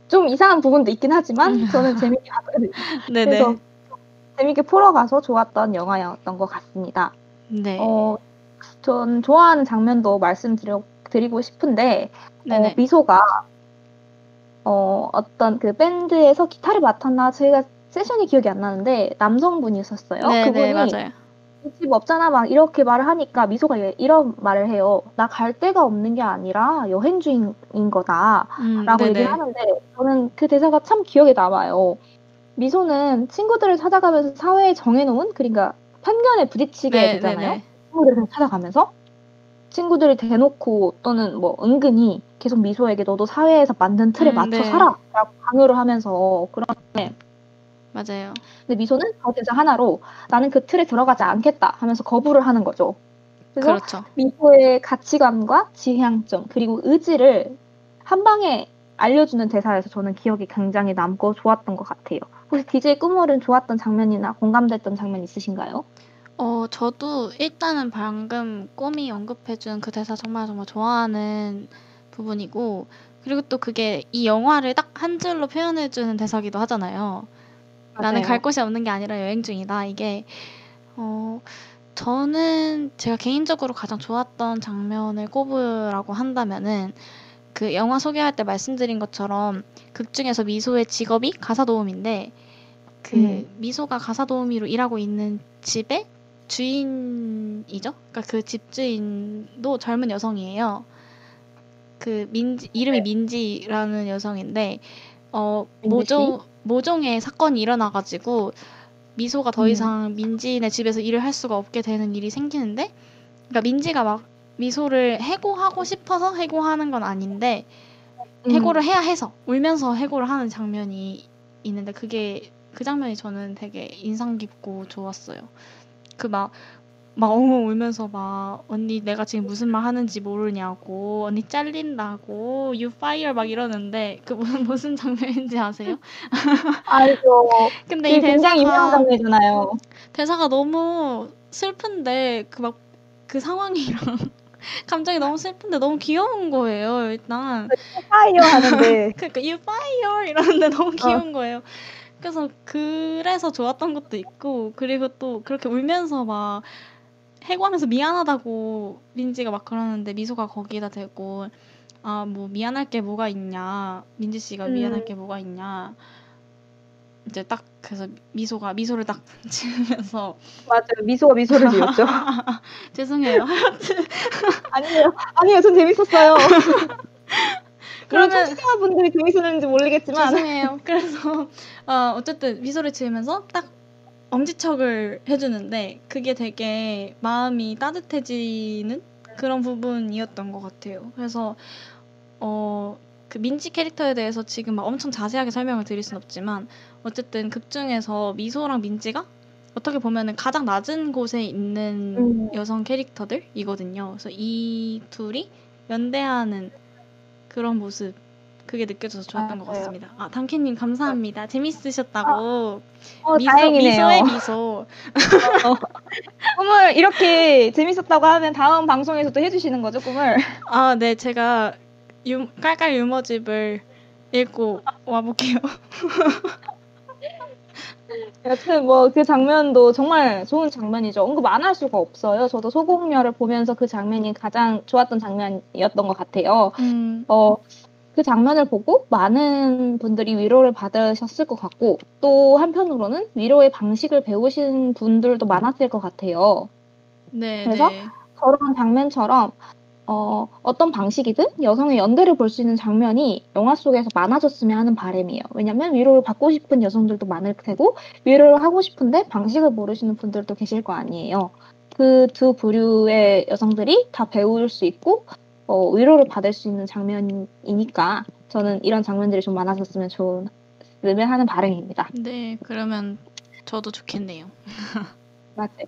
좀 이상한 부분도 있긴 하지만, 음. 저는 재밌게 봤거든요. [laughs] 네네. 그래서 재밌게 풀어가서 좋았던 영화였던 것 같습니다. 네. 어, 전 좋아하는 장면도 말씀드리고 싶은데, 어. 미소가, 어, 어떤 그 밴드에서 기타를 맡았나, 저희가 세션이 기억이 안 나는데, 남성분이었어요. 네네, 그분이 맞아요. 집 없잖아, 막 이렇게 말을 하니까 미소가 이런 말을 해요. 나 갈 데가 없는 게 아니라 여행 중인 거다. 음, 라고 네네. 얘기를 하는데 저는 그 대사가 참 기억에 남아요. 미소는 친구들을 찾아가면서 사회에 정해놓은 그러니까 편견에 부딪히게 네, 되잖아요. 네네. 친구들을 찾아가면서 친구들이 대놓고 또는 뭐 은근히 계속 미소에게 너도 사회에서 만든 틀에 음, 맞춰 네. 살아라고 강요를 하면서 그런데 맞아요. 근데 미소는 그 대사 하나로 나는 그 틀에 들어가지 않겠다 하면서 거부를 하는 거죠. 그래서 그렇죠. 미소의 가치관과 지향점 그리고 의지를 한 방에 알려주는 대사에서 저는 기억이 굉장히 남고 좋았던 것 같아요. 혹시 DJ 꾸물은 좋았던 장면이나 공감됐던 장면 있으신가요? 어, 저도 일단은 방금 꼬미 언급해준 그 대사 정말 정말 좋아하는 부분이고, 그리고 또 그게 이 영화를 딱 한 줄로 표현해주는 대사기도 하잖아요. 나는 갈 곳이 없는 게 아니라 여행 중이다. 이게, 어, 저는 제가 개인적으로 가장 좋았던 장면을 꼽으라고 한다면은, 그 영화 소개할 때 말씀드린 것처럼 극 중에서 미소의 직업이 가사 도우미인데 그 음. 미소가 가사 도우미로 일하고 있는 집의 주인이죠. 그러니까 그 집주인도 젊은 여성이에요. 그 민지 이름이 민지라는 여성인데 어 모종 모종의 사건이 일어나가지고 미소가 더 음. 이상 민지네 집에서 일을 할 수가 없게 되는 일이 생기는데 그러니까 민지가 막 미소를 해고하고 싶어서 해고하는 건 아닌데 음. 해고를 해야 해서 울면서 해고를 하는 장면이 있는데 그게 그 장면이 저는 되게 인상 깊고 좋았어요. 그 막 막 엉엉 울면서 막 언니 내가 지금 무슨 말 하는지 모르냐고 언니 잘린다고 you fire 막 이러는데 그 무슨 [laughs] 무슨 장면인지 아세요? [laughs] 알죠. 근데 이게 이 굉장히 유명한 장면이잖아요. 대사가 너무 슬픈데 그막그 상황이랑 [laughs] 감정이 너무 슬픈데 너무 귀여운 거예요. 일단 파이어 하는데 그러니까 you fire 이러는데 너무 어. 귀여운 거예요. 그래서 그래서 좋았던 것도 있고 그리고 또 그렇게 울면서 막 해고하면서 미안하다고 민지가 막 그러는데 미소가 거기다 대고 아 뭐 미안할 게 뭐가 있냐 민지 씨가 음. 미안할 게 뭐가 있냐 이제 딱 그래서 미소가 미소를 딱 [laughs] 지으면서 맞아요. 미소가 미소를 지었죠. [laughs] 죄송해요. [laughs] 아니에요. 아니에요. 전 재밌었어요. 그러면- 청취자분들이 재밌었는지 모르겠지만 죄송해요. 그래서 어, 어쨌든 미소를 지으면서 딱 엄지척을 해주는데 그게 되게 마음이 따뜻해지는 그런 부분이었던 것 같아요. 그래서 어, 그 민지 캐릭터에 대해서 지금 막 엄청 자세하게 설명을 드릴 순 없지만 어쨌든 극 중에서 미소랑 민지가 어떻게 보면은 가장 낮은 곳에 있는 음. 여성 캐릭터들이거든요. 그래서 이 둘이 연대하는 그런 모습 그게 느껴져서 좋았던 것 맞아요. 같습니다. 아 단케님 감사합니다. 재밌으셨다고 어, 미소 다행이네요. 미소의 미소. [laughs] 꿈을 이렇게 재밌었다고 하면 다음 방송에서도 해주시는 거죠, 꿈을? [laughs] 아 네 제가 유, 깔깔 유머집을 읽고 와볼게요. [laughs] 여튼 뭐 그 장면도 정말 좋은 장면이죠. 언급 안 할 수가 없어요. 저도 소공녀를 보면서 그 장면이 가장 좋았던 장면이었던 것 같아요. 음, 어, 그 장면을 보고 많은 분들이 위로를 받으셨을 것 같고 또 한편으로는 위로의 방식을 배우신 분들도 많았을 것 같아요. 네, 그래서? 네. 저런 장면처럼 어, 어떤 방식이든 여성의 연대를 볼 수 있는 장면이 영화 속에서 많아졌으면 하는 바람이에요. 왜냐면 위로를 받고 싶은 여성들도 많을 테고 위로를 하고 싶은데 방식을 모르시는 분들도 계실 거 아니에요. 그 두 부류의 여성들이 다 배울 수 있고 어, 위로를 받을 수 있는 장면이니까 저는 이런 장면들이 좀 많아졌으면 좋으면 하는 바람입니다. 네, 그러면 저도 좋겠네요. [laughs] 맞아요.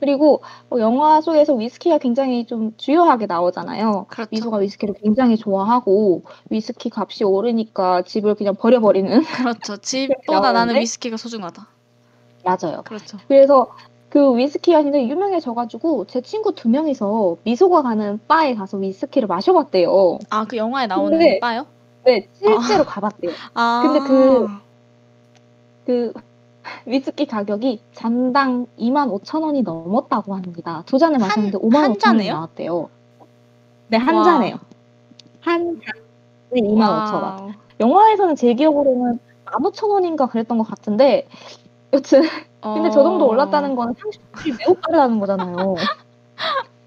그리고 어, 영화 속에서 위스키가 굉장히 좀 주요하게 나오잖아요. 그렇죠. 미소가 위스키를 굉장히 좋아하고 위스키 값이 오르니까 집을 그냥 버려버리는 그렇죠. [laughs] 집보다 나는? 위스키가 소중하다. 맞아요. 그렇죠. 그래서 그 위스키가 굉장히 유명해져가지고 제 친구 두 명이서 미소가 가는 바에 가서 위스키를 마셔봤대요. 아, 그 영화에 나오는 근데- 바요? 네, 실제로 가봤대요. 아, 근데 그- 그 위스키 가격이 잔당 2만 5천 원이 넘었다고 합니다. 두 잔을 마셨는데 5만 한 5천 원이? 나왔대요. 네, 한 와. 잔에요. 한 잔에 2만 5천 원. 영화에서는 제 기억으로는 15,000원인가 그랬던 것 같은데 여튼 근데 저 정도 어. 올랐다는 거는 상식들이 매우 빠르다는 거잖아요.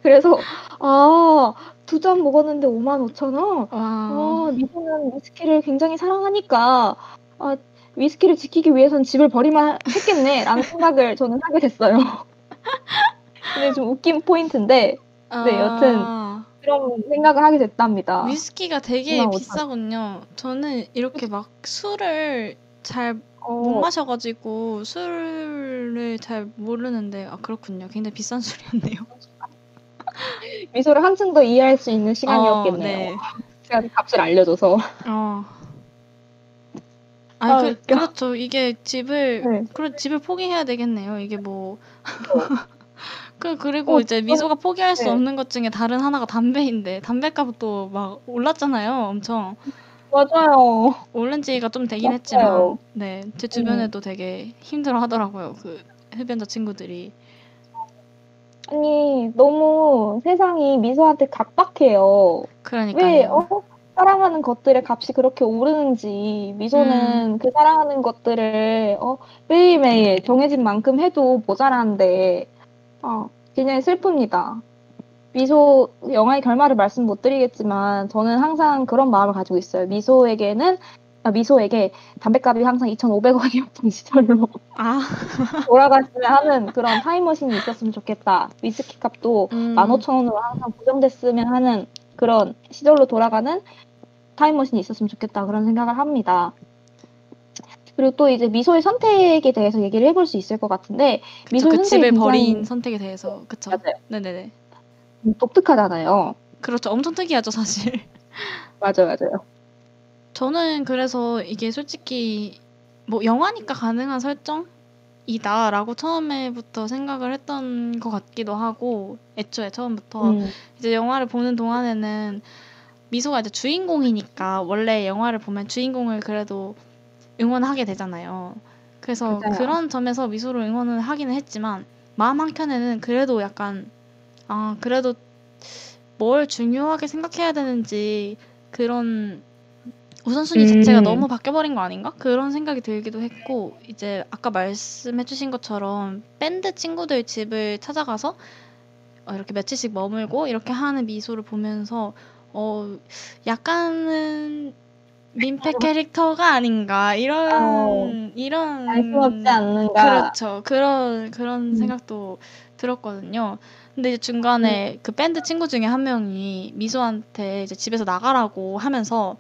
그래서 아, 두 잔 먹었는데 55,000원? 와. 아, 미소는 위스키를 굉장히 사랑하니까 아, 위스키를 지키기 위해선 집을 버리만 했겠네라는 생각을 저는 하게 됐어요. [laughs] 근데 좀 웃긴 포인트인데 네, 여튼 아, 그런 생각을 하게 됐답니다. 위스키가 되게 25,000원. 비싸군요. 저는 이렇게 막 술을 잘 못 어, 마셔 가지고 술을 잘 모르는데 아 그렇군요. 굉장히 비싼 [laughs] 술이었네요. 미소를 한층 더 이해할 수 있는 어, 시간이었겠네요. 네. 제가 값을 알려줘서. 어. 아, 아, 그. 그렇죠. 이게 집을 네. 그래 집을 포기해야 되겠네요. 이게 뭐. [laughs] 그 그리고 어, 이제 미소가 포기할 수 네. 없는 것 중에 다른 하나가 담배인데 담배값 또막 올랐잖아요. 엄청 맞아요. 오른 지가 좀 되긴 맞아요. 음. 했지만 네제 주변에도 되게 힘들어 하더라고요. 그 흡연자 친구들이. 아니, 너무 세상이 미소한테 각박해요. 그러니까요. 왜, 어? 사랑하는 것들의 값이 그렇게 오르는지, 미소는 그 사랑하는 것들을, 어, 매일매일 정해진 만큼 해도 모자란데, 어, 굉장히 슬픕니다. 미소, 영화의 결말을 말씀 못 드리겠지만, 저는 항상 그런 마음을 가지고 있어요. 미소에게는, 아, 미소에게 담배값이 항상 2,500원이었던 [laughs] 시절로 아, [laughs] 돌아갔으면 하는 그런 타임머신이 있었으면 좋겠다. 위스키 값도 음, 15,000원으로 항상 고정됐으면 하는 그런 시절로 돌아가는 타임머신이 있었으면 좋겠다. 그런 생각을 합니다. 그리고 또 이제 미소의 선택에 대해서 얘기를 해볼 수 있을 것 같은데, 미소의 그 굉장히- 버린 선택에 대해서 그쵸. 맞아요. 네네네. 독특하잖아요. 그렇죠. 엄청 특이하죠 사실. [laughs] 맞아요, 맞아요. 저는 그래서 이게 솔직히 뭐 영화니까 가능한 설정이긴 이다라고 처음에부터 생각을 했던 것 같기도 하고 애초에 처음부터 음. 이제 영화를 보는 동안에는 미소가 이제 주인공이니까 원래 영화를 보면 주인공을 그래도 응원하게 되잖아요. 그래서 맞아요. 그런 점에서 미소를 응원을 하기는 했지만 마음 한켠에는 그래도 약간 아 그래도 뭘 중요하게 생각해야 되는지 그런 우선순위 자체가 음. 너무 바뀌어버린 거 아닌가? 그런 생각이 들기도 했고 이제 아까 말씀해주신 것처럼 밴드 친구들 집을 찾아가서 어, 이렇게 며칠씩 머물고 이렇게 하는 미소를 보면서 어 약간은 민폐 캐릭터가 아닌가 이런 어. 이런 알수 없지 않는가. 그렇죠 그런 그런 음. 생각도 들었거든요. 근데 이제 중간에 그 밴드 친구 중에 한 명이 미소한테 이제 집에서 나가라고 하면서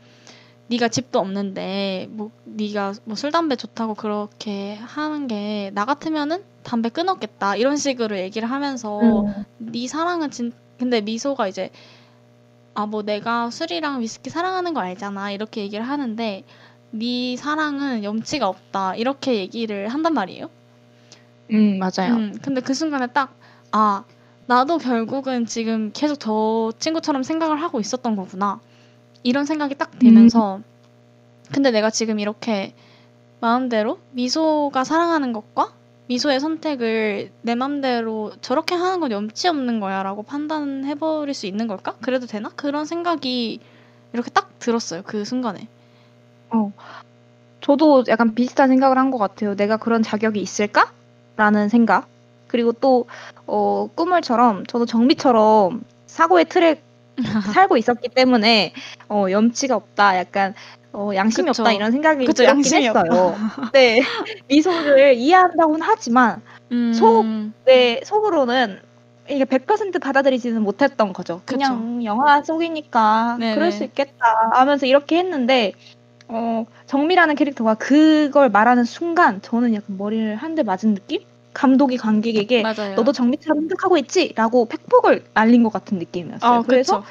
네가 집도 없는데 뭐 네가 뭐 술 담배 좋다고 그렇게 하는 게 나 같으면은 담배 끊었겠다 이런 식으로 얘기를 하면서 음. 네 사랑은 진 근데 미소가 이제 아 뭐 내가 술이랑 위스키 사랑하는 거 알잖아 이렇게 얘기를 하는데 네 사랑은 염치가 없다 이렇게 얘기를 한단 말이에요. 음, 맞아요. 음, 근데 그 순간에 딱, 아, 나도 결국은 지금 계속 저 친구처럼 생각을 하고 있었던 거구나. 이런 생각이 딱 들면서, 근데 내가 지금 이렇게 마음대로 미소가 사랑하는 것과 미소의 선택을 내 맘대로 저렇게 하는 건 염치 없는 거야 라고 판단해버릴 수 있는 걸까? 그래도 되나? 그런 생각이 이렇게 딱 들었어요. 그 순간에. 저도 약간 비슷한 생각을 한 것 같아요. 내가 그런 자격이 있을까? 라는 생각. 그리고 또, 어, 꿈을처럼, 저도 정비처럼 사고의 틀에 [laughs] 살고 있었기 때문에, 어, 염치가 없다. 약간, 어, 양심이 그쵸. 없다. 이런 생각이 그쵸, 들긴 양심이 했어요. [laughs] 네. 미소를 이해한다고는 하지만, 음, 속, 내 속으로는 이게 100% 받아들이지는 못했던 거죠. 그냥 영화 속이니까 네네. 그럴 수 있겠다 하면서 이렇게 했는데 어, 정미라는 캐릭터가 그걸 말하는 순간 저는 약간 머리를 한 대 맞은 느낌? 감독이 관객에게 맞아요. 너도 정미처럼 생각하고 있지? 라고 팩폭을 날린 것 같은 느낌이었어요. 아, 그래서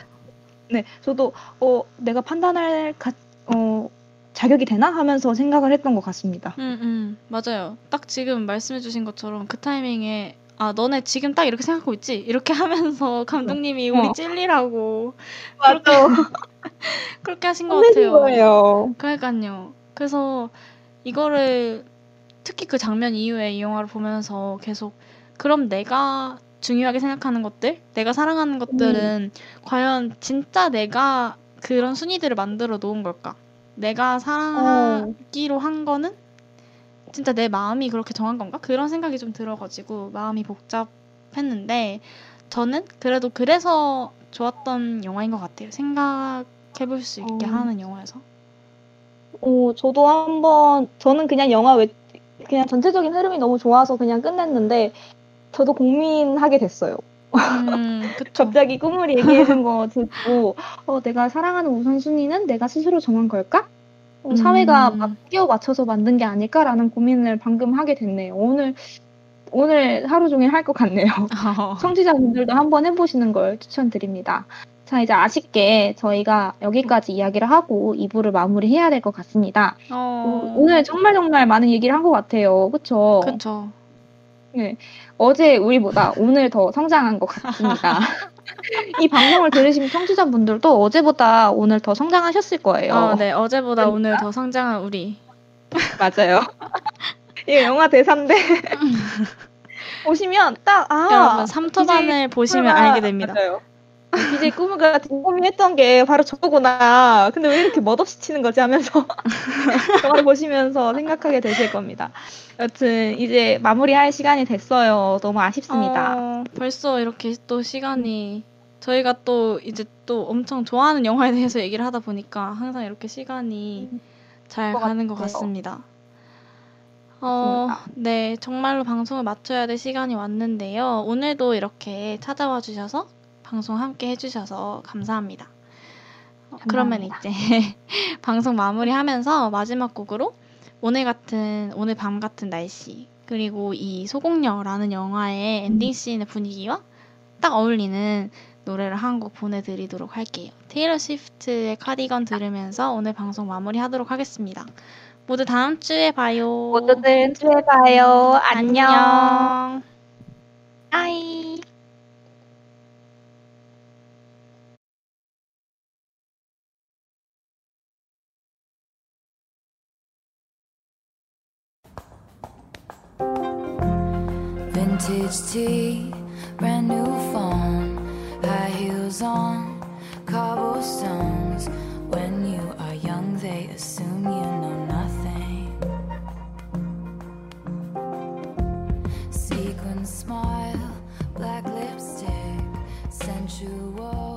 네, 저도 어, 내가 판단할 가, 어, 자격이 되나 하면서 생각을 했던 것 같습니다. 음, 음, 맞아요. 딱 지금 말씀해주신 것처럼 그 타이밍에 아, 너네 지금 딱 이렇게 생각하고 있지? 이렇게 하면서 [laughs] 감독님이 우리 어. 찔리라고 맞아. [laughs] 그렇게 하신 것 같아요. 거예요. 그러니까요. 그래서 이거를 특히 그 장면 이후에 이 영화를 보면서 계속 그럼 내가 중요하게 생각하는 것들, 내가 사랑하는 것들은 과연 진짜 내가 그런 순위들을 만들어 놓은 걸까? 내가 사랑하기로 한 거는 진짜 내 마음이 그렇게 정한 건가? 그런 생각이 좀 들어가지고 마음이 복잡했는데 저는 그래도 그래서 좋았던 영화인 것 같아요. 생각해볼 수 있게 어. 하는 영화여서. 어, 저도 한번 저는 그냥 영화 외 그냥 전체적인 흐름이 너무 좋아서 그냥 끝냈는데 저도 고민하게 됐어요. 음. [laughs] 갑자기 꿈을 얘기해준 거 듣고 어, 내가 사랑하는 우선순위는 내가 스스로 정한 걸까? 어, 사회가 음. 막 끼워 맞춰서 만든 게 아닐까라는 고민을 방금 하게 됐네요. 오늘 오늘 하루 종일 할 것 같네요. 어. [laughs] 청취자분들도 한번 해보시는 걸 추천드립니다. 자, 이제 아쉽게 저희가 여기까지 이야기를 하고 2부를 마무리해야 될 것 같습니다. 어, 어, 오늘 정말 정말 많은 얘기를 한 것 같아요. 그쵸? 그쵸. 네. 어제 우리보다 오늘 더 성장한 것 같습니다. [laughs] 이 방송을 들으신 청취자분들도 어제보다 오늘 더 성장하셨을 거예요. 어, 네. 어제보다 그러니까. 오늘 더 성장한 우리. 맞아요. 이게 영화 대사인데 [laughs] 보시면 딱 아, 여러분, 삼토반을 보시면 꿈을 알게 됩니다. 맞아요. 이제 꿈을 같은 고민했던 게 바로 저거구나. 근데 왜 이렇게 멋없이 치는 거지 하면서 [laughs] 영화를 보시면서 생각하게 되실 겁니다. 여튼 이제 마무리할 시간이 됐어요. 너무 아쉽습니다. 어, 벌써 이렇게 또 시간이 저희가 또 이제 또 엄청 좋아하는 영화에 대해서 얘기를 하다 보니까 항상 이렇게 시간이 잘 것 가는 것 같아요. 같습니다. 어, 네, 정말로 방송을 마쳐야 될 시간이 왔는데요. 오늘도 이렇게 찾아와 주셔서 방송 함께 해주셔서 감사합니다. 어, 그러면 감사합니다. 이제 [laughs] 방송 마무리하면서 마지막 곡으로 오늘 같은 오늘 밤 같은 날씨 그리고 이 소공녀라는 영화의 ending scene의 분위기와 딱 어울리는 노래를 한 곡 보내드리도록 할게요. 테일러 스위프트의 카디건 들으면서 오늘 방송 마무리하도록 하겠습니다. 모두 다음 주에 봐요. 모두들 주에 봐요. 안녕. 안녕. 하이. Vintage tea, brand new phone, high heels on, cobblestones. When you are young, they assume you know nothing. Sequin smile, black lipstick, sensual.